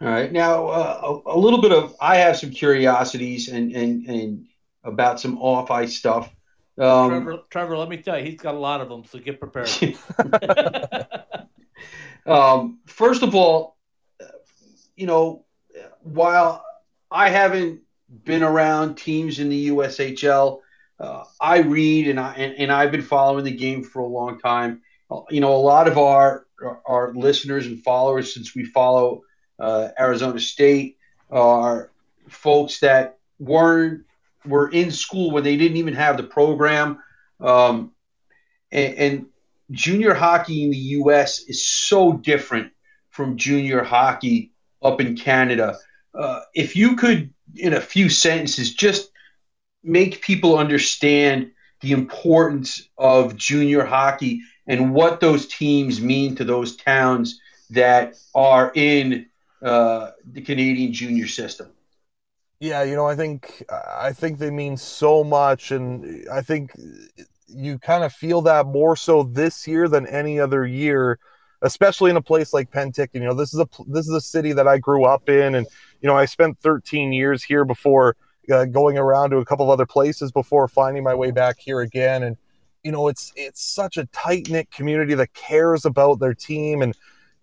All right, now uh, a, a, little bit of I have some curiosities and and and about some off ice stuff. Um, Trevor, Trevor, let me tell you, he's got a lot of them, so get prepared. [LAUGHS] [LAUGHS] um, first of all, you know, while I haven't been around teams in the USHL. Uh, I read and I and, and, I've been following the game for a long time. Uh, you know, a lot of our our listeners and followers, since we follow uh, Arizona State, are folks that weren't were in school when they didn't even have the program. Um, and, and junior hockey in the U.S. is so different from junior hockey up in Canada. Uh, if you could in a few sentences, just make people understand the importance of junior hockey and what those teams mean to those towns that are in uh, the Canadian junior system. Yeah, you know, I think I think they mean so much, and I think you kind of feel that more so this year than any other year, especially in a place like Penticton. You know, this is a this is a city that I grew up in, and you know, I spent 13 years here before uh, going around to a couple of other places before finding my way back here again. And, you know, it's, it's such a tight knit community that cares about their team. And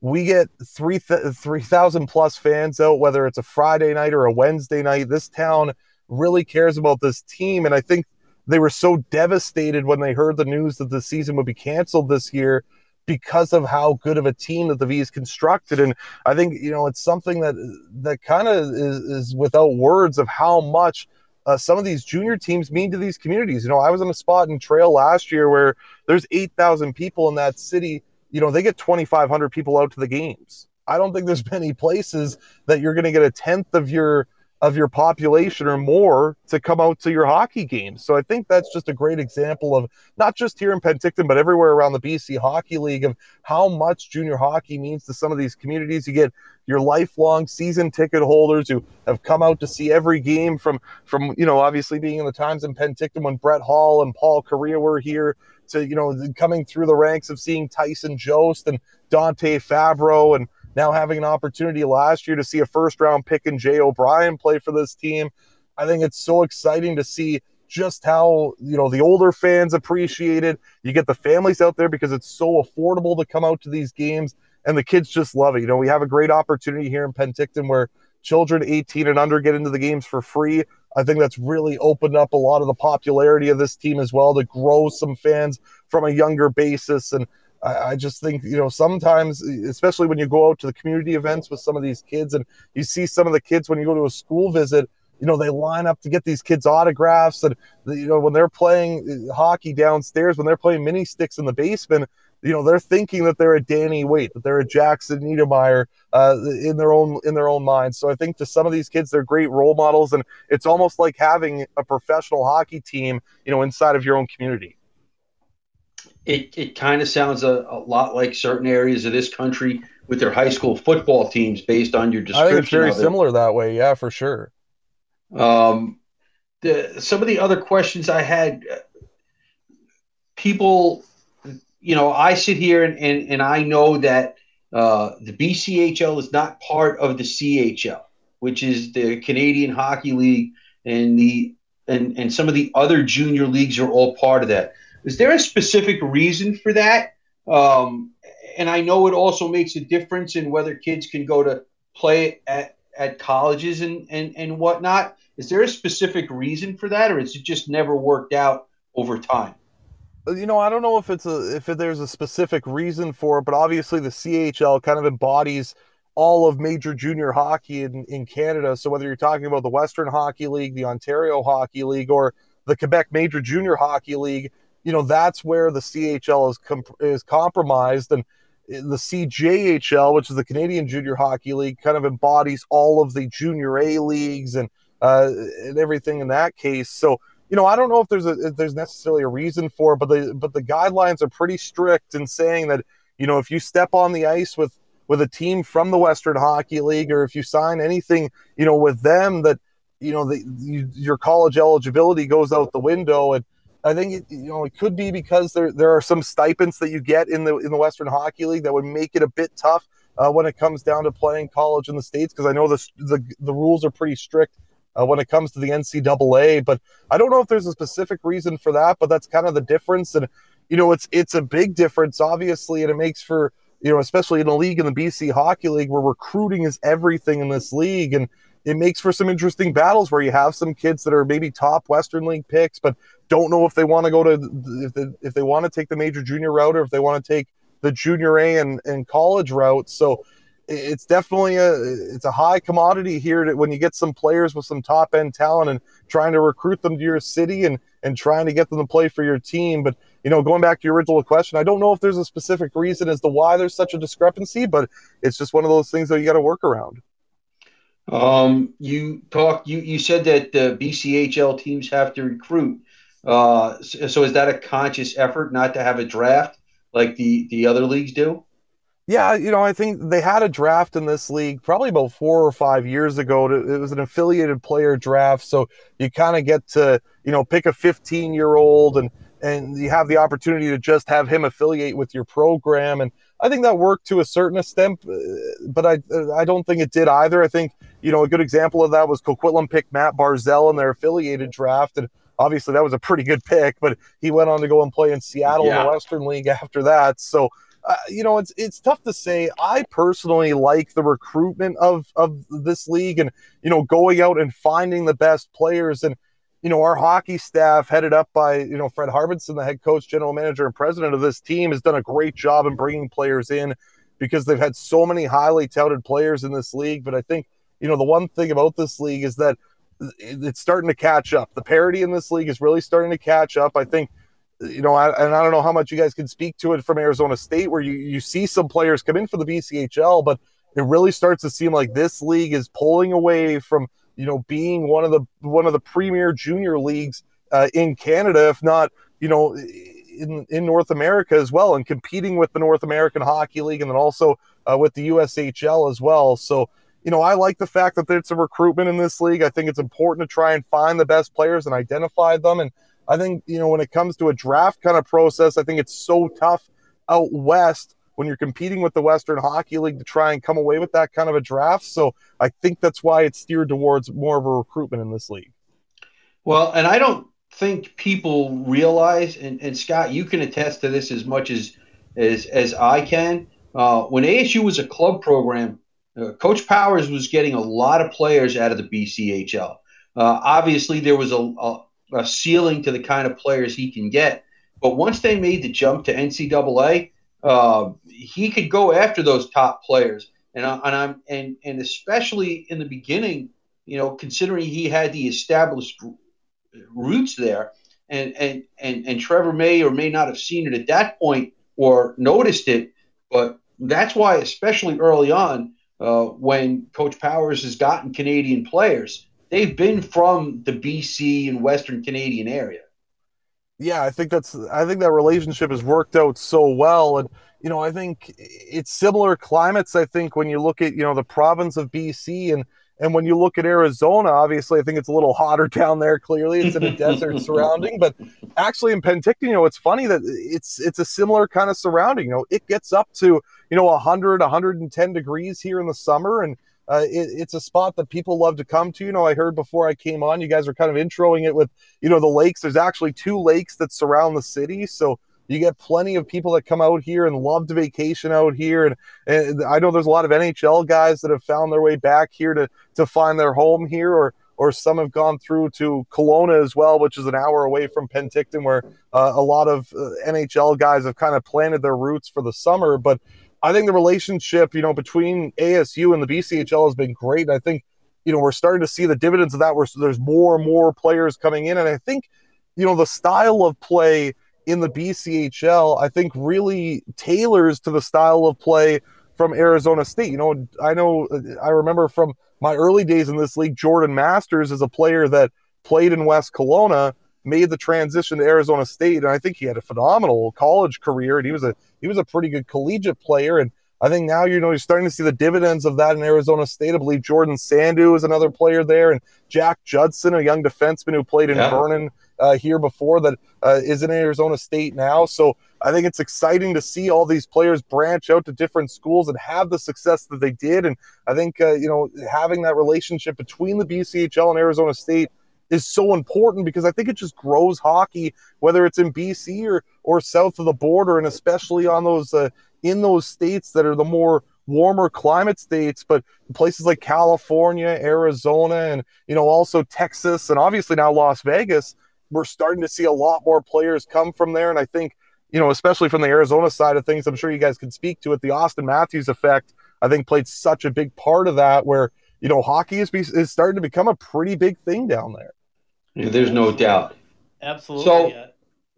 we get 3,000 3, plus fans out, whether it's a Friday night or a Wednesday night. This town really cares about this team. And I think they were so devastated when they heard the news that the season would be canceled this year because of how good of a team that the Vees constructed. And I think, you know, it's something that that kind of is, is without words of how much uh, some of these junior teams mean to these communities. You know, I was in a spot in Trail last year where there's 8,000 people in that city. You know, they get 2,500 people out to the games. I don't think there's [LAUGHS] many places that you're going to get a tenth of your of your population or more to come out to your hockey games. So I think that's just a great example of not just here in Penticton, but everywhere around the BC Hockey League of how much junior hockey means to some of these communities. You get your lifelong season ticket holders who have come out to see every game from from you know obviously being in the times in Penticton when Brett Hull and Paul Kariya were here to you know coming through the ranks of seeing Tyson Jost and Dante Fabbro and now having an opportunity last year to see a first round pick and Jay O'Brien play for this team. I think it's so exciting to see just how you know the older fans appreciate it. You get the families out there because it's so affordable to come out to these games. and the kids just love it. You know, we have a great opportunity here in Penticton where children 18 and under get into the games for free. I think that's really opened up a lot of the popularity of this team as well to grow some fans from a younger basis. And I, I, just think, you know, sometimes, especially when you go out to the community events with some of these kids and you see some of the kids when you go to a school visit, you know, they line up to get these kids autographs. And, you know, when they're playing hockey downstairs, when they're playing mini sticks in the basement, you know they're thinking that they're a Danny Weight, that they're a Jackson Niedermayer uh, in their own in their own minds. So I think to some of these kids, they're great role models, and it's almost like having a professional hockey team, you know, inside of your own community. It it kind of sounds a, a lot like certain areas of this country with their high school football teams, based on your description. I think it's very similar that way. Yeah, for sure. Um, the some of the other questions I had, uh, people you know, I sit here and, and, and I know that uh, the BCHL is not part of the CHL, which is the Canadian Hockey League, and the and, and some of the other junior leagues are all part of that. Is there a specific reason for that? Um, and I know it also makes a difference in whether kids can go to play at, at colleges and, and, and whatnot. Is there a specific reason for that, or has it just never worked out over time? You know, I don't know if it's a if there's a specific reason for it, but obviously the CHL kind of embodies all of major junior hockey in, in Canada. So whether you're talking about the Western Hockey League, the Ontario Hockey League, or the Quebec Major Junior Hockey League, you know that's where the CHL is comp- is compromised, and the CJHL, which is the Canadian Junior Hockey League, kind of embodies all of the Junior A leagues and uh, and everything in that case. So you know, I don't know if there's a if there's necessarily a reason for it, but the but the guidelines are pretty strict in saying that you know if you step on the ice with with a team from the Western Hockey League or if you sign anything you know with them that you know the, you, your college eligibility goes out the window. And I think it, you know it could be because there there are some stipends that you get in the in the Western Hockey League that would make it a bit tough uh, when it comes down to playing college in the states because I know the, the the rules are pretty strict uh, when it comes to the NCAA. But I don't know if there's a specific reason for that, but that's kind of the difference. And you know, it's it's a big difference, obviously, and it makes for you know, especially in a league in the BC Hockey League where recruiting is everything in this league, and it makes for some interesting battles where you have some kids that are maybe top Western League picks, but don't know if they want to go to if they, if they want to take the major junior route or if they want to take the junior A and, and college route. So it's definitely a it's a high commodity here to, when you get some players with some top end talent and trying to recruit them to your city and and trying to get them to play for your team. But you know going back to your original question i don't know if there's a specific reason as to why there's such a discrepancy but it's just one of those things that you got to work around. Um you talked you you said that the bchl teams have to recruit. Uh so, so is that a conscious effort not to have a draft like the the other leagues do yeah, you know, I think they had a draft in this league probably about four or five years ago. It was an affiliated player draft, so you kind of get to you know pick a 15 year old and and you have the opportunity to just have him affiliate with your program. And I think that worked to a certain extent, uh, but I I don't think it did either. I think you know a good example of that was Coquitlam picked Matt Barzal in their affiliated draft, and obviously that was a pretty good pick. But he went on to go and play in Seattle yeah. in the Western League after that. So uh, you know, it's it's tough to say. I personally like the recruitment of of this league, and you know, going out and finding the best players. And you know, our hockey staff, headed up by you know Fred Harbinson, the head coach, general manager, and president of this team, has done a great job in bringing players in because they've had so many highly touted players in this league. But I think you know the one thing about this league is that it's starting to catch up. The parity in this league is really starting to catch up. I think you know, I, and I don't know how much you guys can speak to it from Arizona State, where you, you see some players come in for the BCHL, but it really starts to seem like this league is pulling away from you know being one of the one of the premier junior leagues uh, in Canada, if not you know in in North America as well, and competing with the North American Hockey League and then also uh, with the USHL as well. So you know, I like the fact that it's a recruitment in this league. I think it's important to try and find the best players and identify them and I think, you know, when it comes to a draft kind of process, I think it's so tough out west when you're competing with the Western Hockey League to try and come away with that kind of a draft. So I think that's why it's steered towards more of a recruitment in this league. Well, and I don't think people realize, and, and Scott, you can attest to this as much as as as I can. Uh, when ASU was a club program, uh, Coach Powers was getting a lot of players out of the BCHL. Uh, obviously, there was a, a, a, ceiling to the kind of players he can get. But once they made the jump to NCAA, uh, he could go after those top players. And, I, and I'm and and especially in the beginning, you know, considering he had the established roots there, and and and and Trevor may or may not have seen it at that point or noticed it, but that's why, especially early on, uh, when Coach Powers has gotten Canadian players, they've been from the BC and Western Canadian area. Yeah, I think that's I think that relationship has worked out so well, and you know I think it's similar climates. I think when you look at you know the province of BC and and when you look at Arizona, obviously, I think it's a little [LAUGHS] hotter down there. Clearly, it's in a desert [LAUGHS] surrounding, but actually in Penticton, you know, it's funny that it's it's a similar kind of surrounding. You know, it gets up to you know 100, 110 degrees here in the summer, and uh, it, it's a spot that people love to come to. You know, I heard before I came on, you guys are kind of introing it with you know the lakes. There's actually two lakes that surround the city, so you get plenty of people that come out here and love to vacation out here. And, and I know there's a lot of NHL guys that have found their way back here to, to find their home here, or, or some have gone through to Kelowna as well, which is an hour away from Penticton, where uh, a lot of uh, NHL guys have kind of planted their roots for the summer. But I think the relationship, you know, between ASU and the BCHL has been great. I think, you know, we're starting to see the dividends of that where there's more and more players coming in. And I think, you know, the style of play in the BCHL, I think really tailors to the style of play from Arizona State. You know, I know I remember from my early days in this league, Jordan Masters is a player that played in West Kelowna, made the transition to Arizona State, and I think he had a phenomenal college career, and he was a he was a pretty good collegiate player. And I think now you know you're starting to see the dividends of that in Arizona State. I believe Jordan Sandu is another player there, and Jack Judson, a young defenseman who played in yeah. Vernon uh, here before that uh, is in Arizona State now. So I think it's exciting to see all these players branch out to different schools and have the success that they did. And I think, uh, you know, having that relationship between the BCHL and Arizona State is so important because I think it just grows hockey, whether it's in BC or, or south of the border, and especially on those uh, in those states that are the more warmer climate states, but places like California, Arizona, and you know also Texas, and obviously now Las Vegas we're starting to see a lot more players come from there. And I think, you know, especially from the Arizona side of things, I'm sure you guys can speak to it. The Auston Matthews effect, I think, played such a big part of that where, you know, hockey is, is starting to become a pretty big thing down there. Yeah, there's no doubt. Absolutely. So, uh,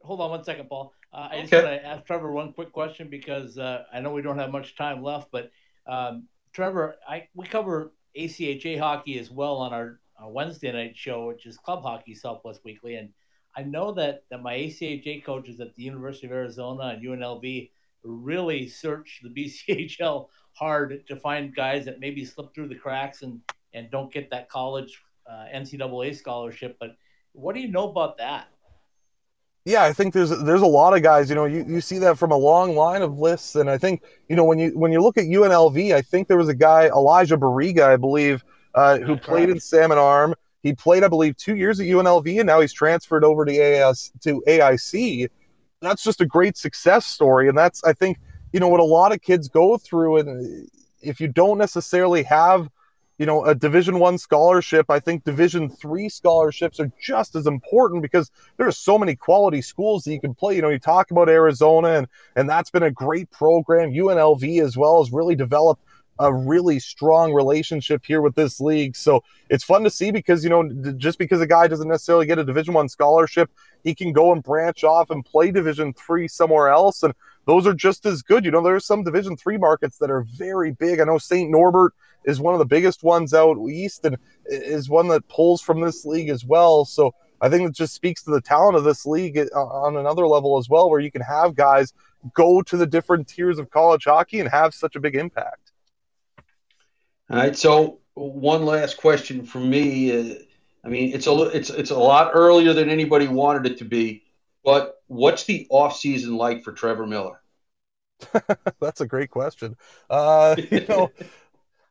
hold on one second, Paul. Uh, I just want to ask Trevor one quick question because uh, I know we don't have much time left, but um, Trevor, I we cover ACHA hockey as well on our, our Wednesday night show, which is Club Hockey Southwest Weekly, and I know that, that my ACHA coaches at the University of Arizona and UNLV really search the [LAUGHS] BCHL hard to find guys that maybe slip through the cracks and, and don't get that college uh, NCAA scholarship. But what do you know about that? Yeah, I think there's there's a lot of guys. You know, you, you see that from a long line of lists, and I think you know when you when you look at UNLV, I think there was a guy Elijah Bariga, I believe, uh, who played in Salmon Arm. He played, I believe, two years at UNLV, and now he's transferred over to AIS to AIC. That's just a great success story, and that's I think you know what a lot of kids go through. And if you don't necessarily have you know a division one scholarship i think division three scholarships are just as important because there are so many quality schools that you can play. You know you talk about arizona and and that's been a great program. Unlv as well has really developed a really strong relationship here with this league. So it's fun to see because you know just because a guy doesn't necessarily get a Division One scholarship, he can go and branch off and play Division Three somewhere else, and those are just as good. You know, there's some Division Three markets that are very big. I know Saint Norbert is one of the biggest ones out east, and is one that pulls from this league as well. So. I think it just speaks to the talent of this league uh, on another level as well, where you can have guys go to the different tiers of college hockey and have such a big impact. All right. So one last question from me. Uh, I mean, it's a it's it's a lot earlier than anybody wanted it to be, but what's the off season like for Trevor Miller? [LAUGHS] That's a great question. Uh, you know,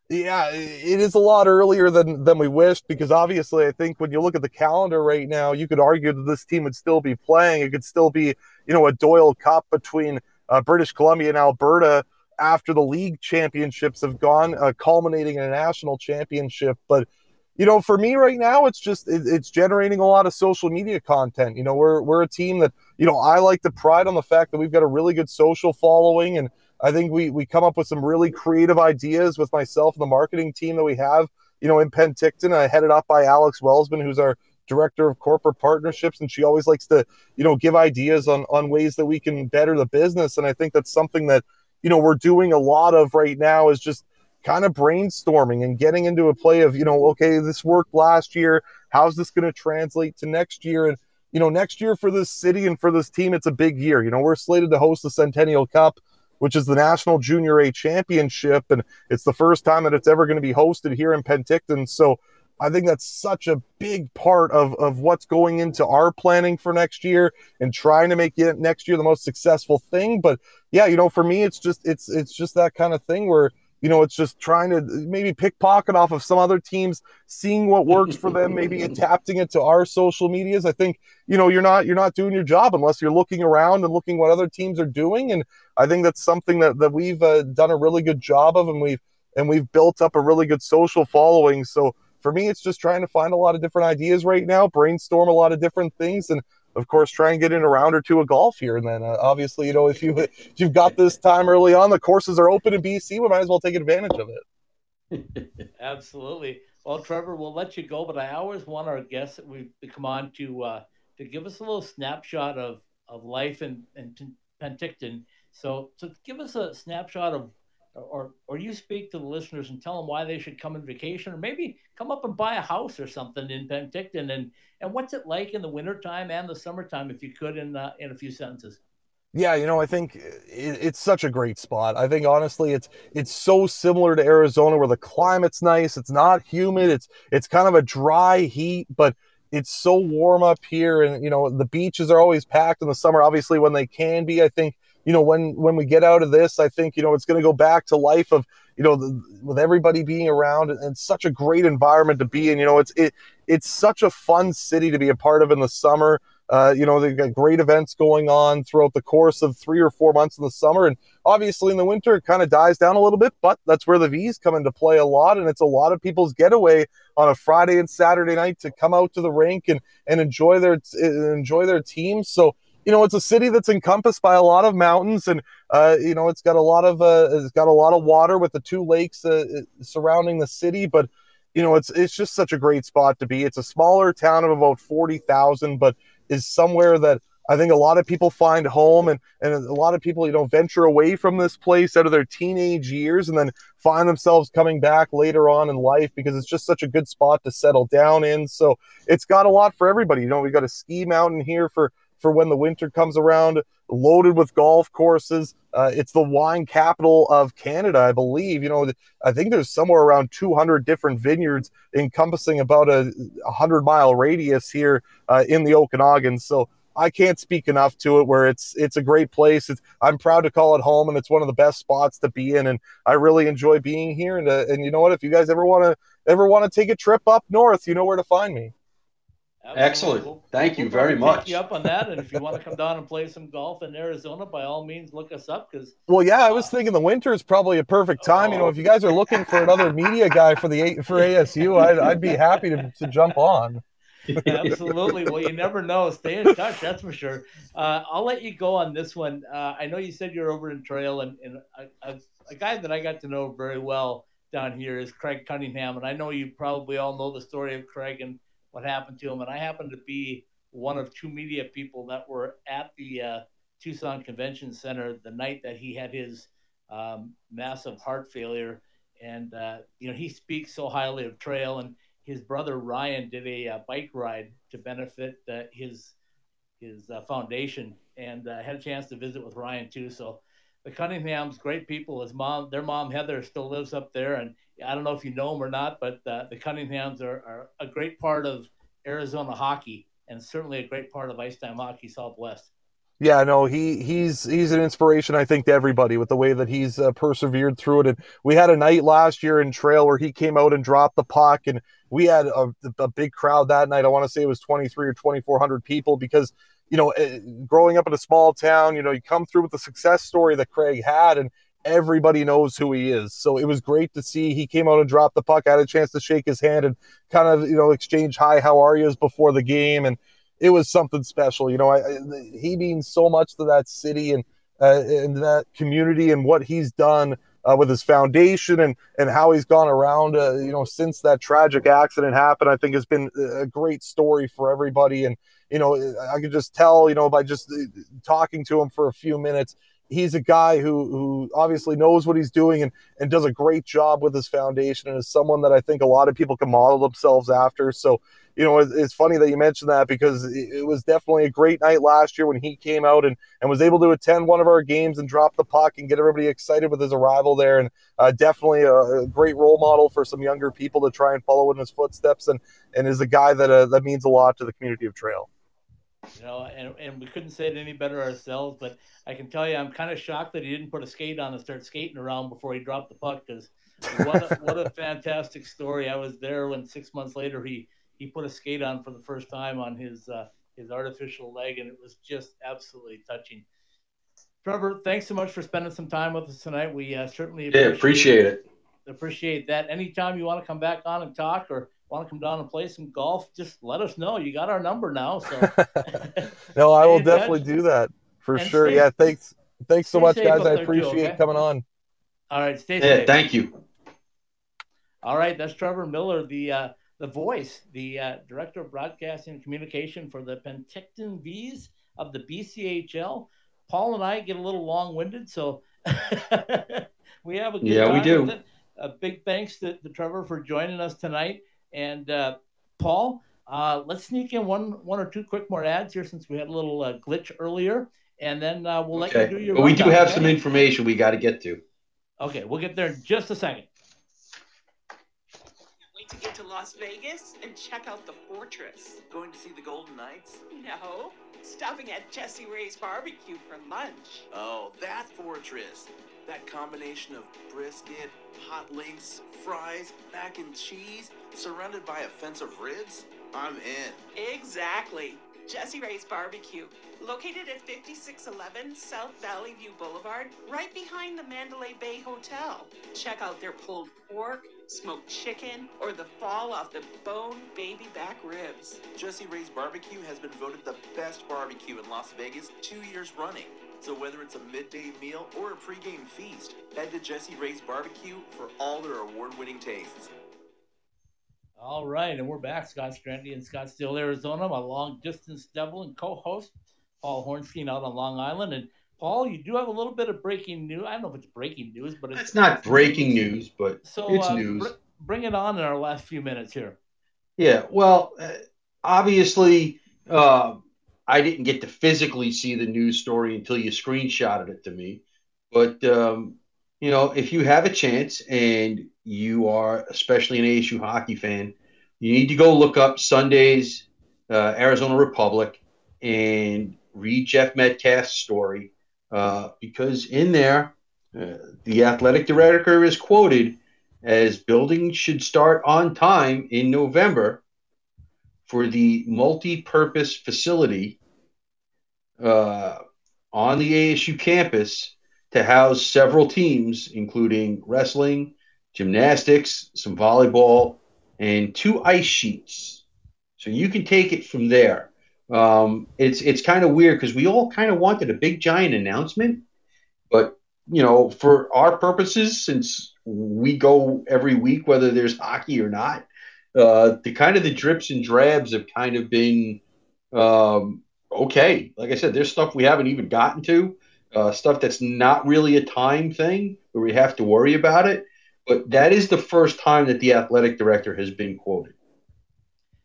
yeah, it is a lot earlier than than we wished because obviously, I think when you look at the calendar right now, you could argue that this team would still be playing. It could still be, you know, a Doyle Cup between uh, British Columbia and Alberta after the league championships have gone, uh, culminating in a national championship. But you know, for me right now, it's just it, it's generating a lot of social media content. You know, we're we're a team that you know I like to pride on the fact that we've got a really good social following, and I think we we come up with some really creative ideas with myself and the marketing team that we have. You know, in Penticton, I headed up by Alex Welsman, who's our director of corporate partnerships, and she always likes to you know give ideas on on ways that we can better the business. And I think that's something that you know we're doing a lot of right now is just kind of brainstorming and getting into a play of, you know, okay, this worked last year. How's this going to translate to next year? And, you know, next year for this city and for this team, it's a big year. You know, we're slated to host the Centennial Cup, which is the National Junior A Championship. And it's the first time that it's ever going to be hosted here in Penticton. So I think that's such a big part of, of what's going into our planning for next year and trying to make next year the most successful thing. But yeah, you know, for me, it's just it's it's just that kind of thing where you know, it's just trying to maybe pickpocket off of some other teams, seeing what works for them, maybe [LAUGHS] adapting it to our social medias. I think, you know, you're not you're not doing your job unless you're looking around and looking what other teams are doing. And I think that's something that, that we've uh, done a really good job of, and we've and we've built up a really good social following. So for me, it's just trying to find a lot of different ideas right now, brainstorm a lot of different things, and of course, try and get in a round or two of golf here. And then, uh, obviously, you know, if you [LAUGHS] if you've got this time early on, the courses are open in BC. We might as well take advantage of it. [LAUGHS] Absolutely. Well, Trevor, we'll let you go, but I always want our guests that we come on to uh, to give us a little snapshot of of life in, in Penticton. So, so give us a snapshot of or or you speak to the listeners and tell them why they should come on vacation or maybe come up and buy a house or something in Penticton and and what's it like in the wintertime and the summertime if you could in uh, in a few sentences? Yeah you know i think it, it's such a great spot. I think honestly it's it's so similar to arizona where the climate's nice it's not humid it's it's kind of a dry heat but it's so warm up here and you know the beaches are always packed in the summer. Obviously when they can be i think you know, when when we get out of this, I think you know it's going to go back to life of you know the, with everybody being around and, and such a great environment to be in. You know, it's it it's such a fun city to be a part of in the summer. Uh, you know, they've got great events going on throughout the course of three or four months in the summer. And obviously in the winter, it kind of dies down a little bit, but that's where the Vees come into play a lot. And it's a lot of people's getaway on a Friday and Saturday night to come out to the rink and, and enjoy their, enjoy their teams. So, you know, it's a city that's encompassed by a lot of mountains, and uh, you know, it's got a lot of uh, it's got a lot of water with the two lakes uh, surrounding the city. But you know, it's it's just such a great spot to be. It's a smaller town of about forty thousand, but is somewhere that I think a lot of people find home, and and a lot of people you know venture away from this place out of their teenage years, and then find themselves coming back later on in life because it's just such a good spot to settle down in. So it's got a lot for everybody. You know, we got a ski mountain here for for when the winter comes around, loaded with golf courses. Uh, it's the wine capital of Canada, I believe. You know, I think there's somewhere around 200 different vineyards encompassing about a 100 mile radius here uh, in the Okanagan. So I can't speak enough to it. Where it's it's a great place. It's, I'm proud to call it home, and it's one of the best spots to be in. And I really enjoy being here. And uh, and you know what? If you guys ever want to ever want to take a trip up north, you know where to find me. Absolutely. Excellent. We'll, Thank we'll you very much. you up on that, and if you want to come down and play some golf in Arizona, by all means, look us up. Because well, yeah, I was uh, thinking the winter is probably a perfect time. Oh. You know, if you guys are looking for another media guy for the for ASU, I'd, I'd be happy to, to jump on. [LAUGHS] Absolutely. Well, you never know. Stay in touch, that's for sure. Uh, I'll let you go on this one. Uh, I know you said you're over in Trail, and, and a, a, a, guy that I got to know very well down here is Craig Cunningham, and I know you probably all know the story of Craig and what happened to him. And I happened to be one of two media people that were at the uh, Tucson Convention Center the night that he had his um, massive heart failure. And, uh, you know, he speaks so highly of trail. And his brother Ryan did a uh, bike ride to benefit uh, his his uh, foundation and uh, had a chance to visit with Ryan too. So the Cunninghams, great people. His mom, their mom Heather, still lives up there, and I don't know if you know him or not, but uh, the Cunninghams are, are, a great part of Arizona hockey and certainly a great part of Ice Time Hockey Southwest. Yeah, no, he he's he's an inspiration, I think, to everybody with the way that he's uh, persevered through it. And we had a night last year in Trail where he came out and dropped the puck, and we had a, a big crowd that night. I want to say it was twenty three or twenty four hundred people because you know, eh, growing up in a small town, you know, you come through with the success story that Craig had, and everybody knows who he is. So it was great to see he came out and dropped the puck. I had a chance to shake his hand and kind of you know exchange hi, how are yous before the game, and it was something special. You know, I, he means so much to that city and uh, and that community and what he's done. Uh, with his foundation and and how he's gone around, uh, you know, since that tragic accident happened, I think has been a great story for everybody. And you know, I could just tell, you know, by just uh, talking to him for a few minutes, he's a guy who who obviously knows what he's doing and and does a great job with his foundation and is someone that I think a lot of people can model themselves after. So, you know, it's funny that you mentioned that because it was definitely a great night last year when he came out and, and was able to attend one of our games and drop the puck and get everybody excited with his arrival there. And uh, definitely a, a, great role model for some younger people to try and follow in his footsteps and, and is a guy that, uh, that means a lot to the community of trail. You know, and, and we couldn't say it any better ourselves, but I can tell you, I'm kind of shocked that he didn't put a skate on and start skating around before he dropped the puck because what a, what a [LAUGHS] fantastic story. I was there when six months later he, he put a skate on for the first time on his, uh, his artificial leg, and it was just absolutely touching. Trevor, thanks so much for spending some time with us tonight. We uh, certainly appreciate, yeah, appreciate it. Appreciate that. Anytime you want to come back on and talk or want to come down and play some golf, just let us know. You got our number now. So [LAUGHS] no, I will definitely touch. do that for and sure. Stay, yeah, thanks. Thanks so much, guys. I appreciate too, okay? coming on. All right, stay safe. Yeah, thank you. All right, that's Trevor Miller, the uh, the voice, the uh, director of broadcasting and communication for the Penticton Vees of the BCHL. Paul and I get a little long winded, so [LAUGHS] we have a good yeah, we do. A big thanks to, to Trevor for joining us tonight. And uh, Paul, uh, let's sneak in one one or two quick more ads here since we had a little uh, glitch earlier, and then uh, we'll let you do your. But we do have okay? some information we got to get to. Okay, we'll get there in just a second. Wait to get to Las Vegas and check out the Fortress. Going to see the Golden Knights? No, stopping at Jesse Rae's barbecue for lunch. Oh, that Fortress. That combination of brisket, hot links, fries, mac and cheese, surrounded by a fence of ribs? I'm in. Exactly. Jesse Rae's Barbecue, located at 5611 South Valley View Boulevard, right behind the Mandalay Bay Hotel. Check out their pulled pork, smoked chicken, or the fall off the bone baby back ribs. Jesse Rae's Barbecue has been voted the best barbecue in Las Vegas two years running. So whether it's a midday meal or a pregame feast, head to Jesse Rae's Barbecue for all their award-winning tastes. All right, and we're back. Scott Strandy in Scottsdale, Arizona. My long-distance devil and co-host Paul Hornstein out on Long Island. And Paul, you do have a little bit of breaking news. I don't know if it's breaking news, but it's, it's not breaking news, but so, it's uh, news. Br- bring it on in our last few minutes here. Yeah, well, uh, obviously, uh, I didn't get to physically see the news story until you screenshotted it to me. But um, you know, if you have a chance and you are especially an ASU hockey fan, you need to go look up Sunday's uh, Arizona Republic and read Jeff Metcalfe's story uh, because in there, uh, the athletic director is quoted as building should start on time in November for the multi-purpose facility uh, on the ASU campus to house several teams, including wrestling, gymnastics, some volleyball, and two ice sheets. So you can take it from there. Um, it's it's kind of weird because we all kind of wanted a big giant announcement, but you know, for our purposes, since we go every week, whether there's hockey or not, uh, the kind of the drips and drabs have kind of been um, okay. Like I said, there's stuff we haven't even gotten to, uh, stuff that's not really a time thing where we have to worry about it. But that is the first time that the athletic director has been quoted.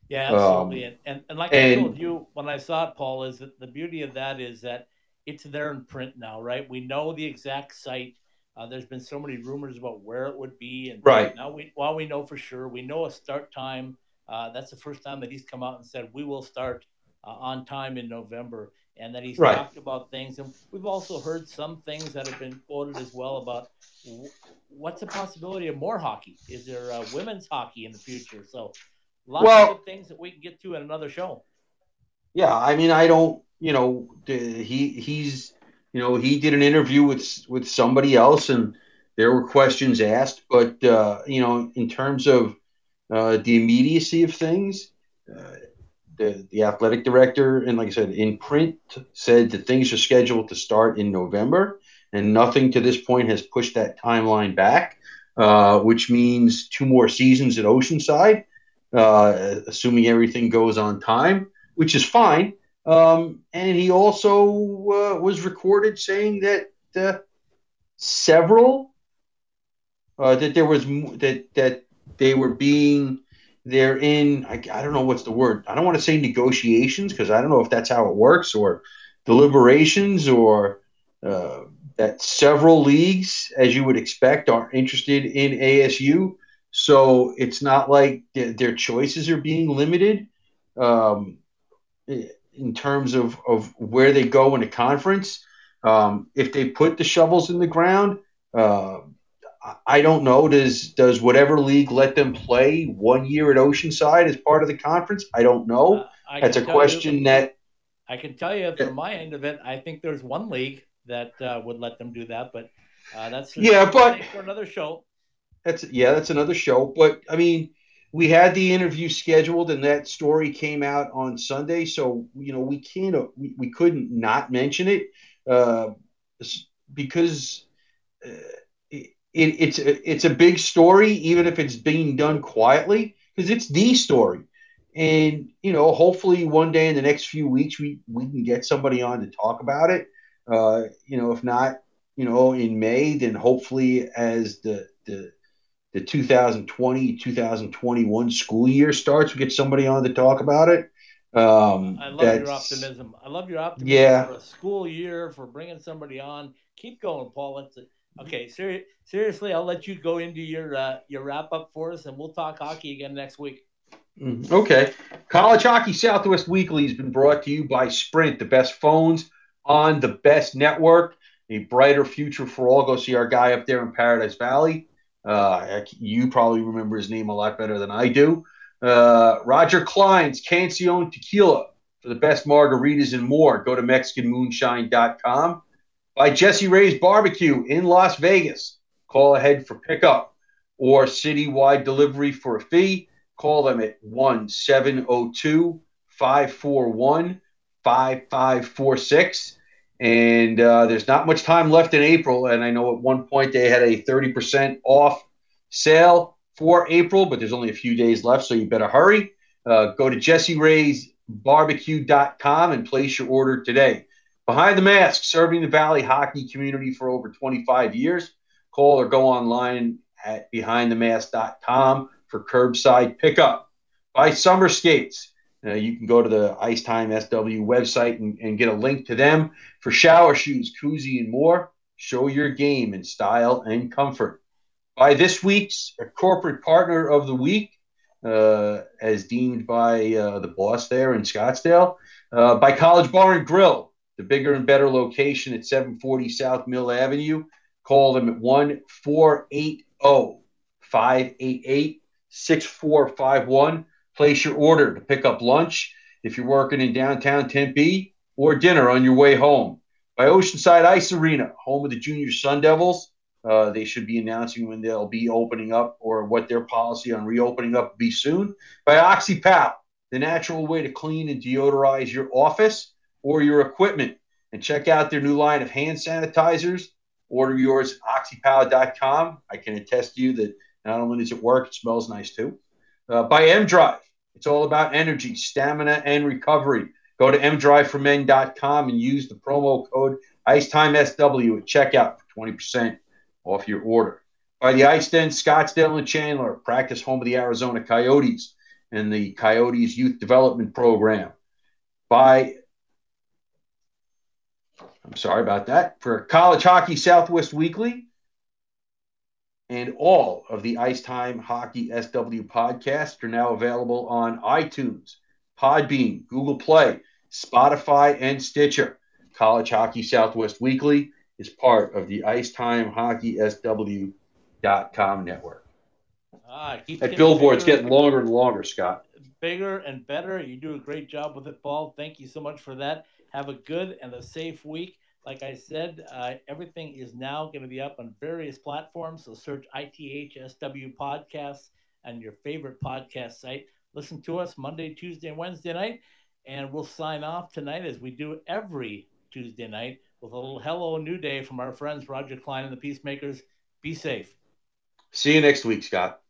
Yeah, absolutely. Um, and, and, and like and, I told you when I saw it, Paul, is that the beauty of that is that it's there in print now, right? We know the exact site. Uh, there's been so many rumors about where it would be, and right now we while we know for sure, we know a start time. Uh, that's the first time that he's come out and said we will start uh, on time in November, and that he's right. talked about things. And we've also heard some things that have been quoted as well about w- what's the possibility of more hockey? Is there uh, women's hockey in the future? So lots well, of things that we can get to in another show. Yeah, I mean, I don't, you know, he he's you know, he did an interview with with somebody else, and there were questions asked. But uh, you know, in terms of uh, the immediacy of things, uh, the the athletic director and like I said, in print said that things are scheduled to start in November, and nothing to this point has pushed that timeline back. Uh, which means two more seasons at Oceanside, uh, assuming everything goes on time, which is fine. Um, and he also uh, was recorded saying that uh, several uh, that there was that that they were being they're in I, I don't know what's the word I don't want to say negotiations because I don't know if that's how it works or deliberations or uh, that several leagues, as you would expect, are interested in ASU. So it's not like th- their choices are being limited um, in terms of, of where they go in a conference. Um, if they put the shovels in the ground, uh, I don't know. Does does whatever league let them play one year at Oceanside as part of the conference? I don't know. Uh, I That's a question you, that I can tell you from my end of it. I think there's one league that uh, would let them do that. But uh, that's yeah, but for another show. That's yeah, that's another show. But I mean, we had the interview scheduled, and that story came out on Sunday. So you know, we can't we, we couldn't not mention it uh, because. Uh, it, it's it's a big story, even if it's being done quietly, because it's the story. And you know, hopefully, one day in the next few weeks, we we can get somebody on to talk about it. Uh, you know, if not, you know, in May, then hopefully as the the the 2020 2021 school year starts, we get somebody on to talk about it. Um, I love your optimism. I love your optimism yeah. for a school year for bringing somebody on. Keep going, Paul. A, okay. Ser- seriously, I'll let you go into your uh, your wrap up for us, and we'll talk hockey again next week. Mm, okay. College Hockey Southwest Weekly has been brought to you by Sprint, the best phones on the best network. A brighter future for all. Go see our guy up there in Paradise Valley. Uh, you probably remember his name a lot better than I do. Uh, Roger Clyne's Cancion Tequila for the best margaritas and more. Go to MexicanMoonshine.com. By Jesse Rae's Barbecue in Las Vegas. Call ahead for pickup or citywide delivery for a fee. Call them at 1 702 541 5546. And uh, there's not much time left in April. And I know at one point they had a 30% off sale for April, but there's only a few days left, so you better hurry. Uh, go to jesseraysbarbecue.com and place your order today. Behind the Mask, serving the Valley hockey community for over 25 years. Call or go online at behindthemask.com for curbside pickup. Buy Summer Skates, uh, you can go to the Ice Time SW website and, and, get a link to them for shower shoes, koozie, and more. Show your game in style and comfort. By this week's corporate partner of the week, uh, as deemed by uh, the boss there in Scottsdale, uh, by College Bar and Grill, the bigger and better location at 740 South Mill Avenue. Call them at 1 480 588 6451 Place your order to pick up lunch if you're working in downtown Tempe or dinner on your way home. By Oceanside Ice Arena, home of the Junior Sun Devils. Uh, they should be announcing when they'll be opening up or what their policy on reopening up will be soon. By OxyPal, the natural way to clean and deodorize your office or your equipment. And check out their new line of hand sanitizers. Order yours at oxypal.com. I can attest to you that not only does it work, it smells nice too. Uh, by M Drive, it's all about energy, stamina, and recovery. Go to mdriveformen.com and use the promo code IceTimeSW at checkout for 20% off your order. By the Ice Den, Scottsdale and Chandler, practice home of the Arizona Coyotes and the Coyotes Youth Development Program. By I'm sorry about that. For College Hockey Southwest Weekly, and all of the Ice Time Hockey SW podcasts are now available on iTunes, Podbean, Google Play, Spotify, and Stitcher. College Hockey Southwest Weekly is part of the Ice Time Hockey SW.com network. Ah, that billboard's bigger, getting longer and longer, Scott. Bigger and better. You do a great job with it, Paul. Thank you so much for that. Have a good and a safe week. Like I said, uh, everything is now going to be up on various platforms. So search ITHSW Podcasts and your favorite podcast site. Listen to us Monday, Tuesday, and Wednesday night. And we'll sign off tonight as we do every Tuesday night with a little Hello New Day from our friends Roger Clyne and the Peacemakers. Be safe. See you next week, Scott.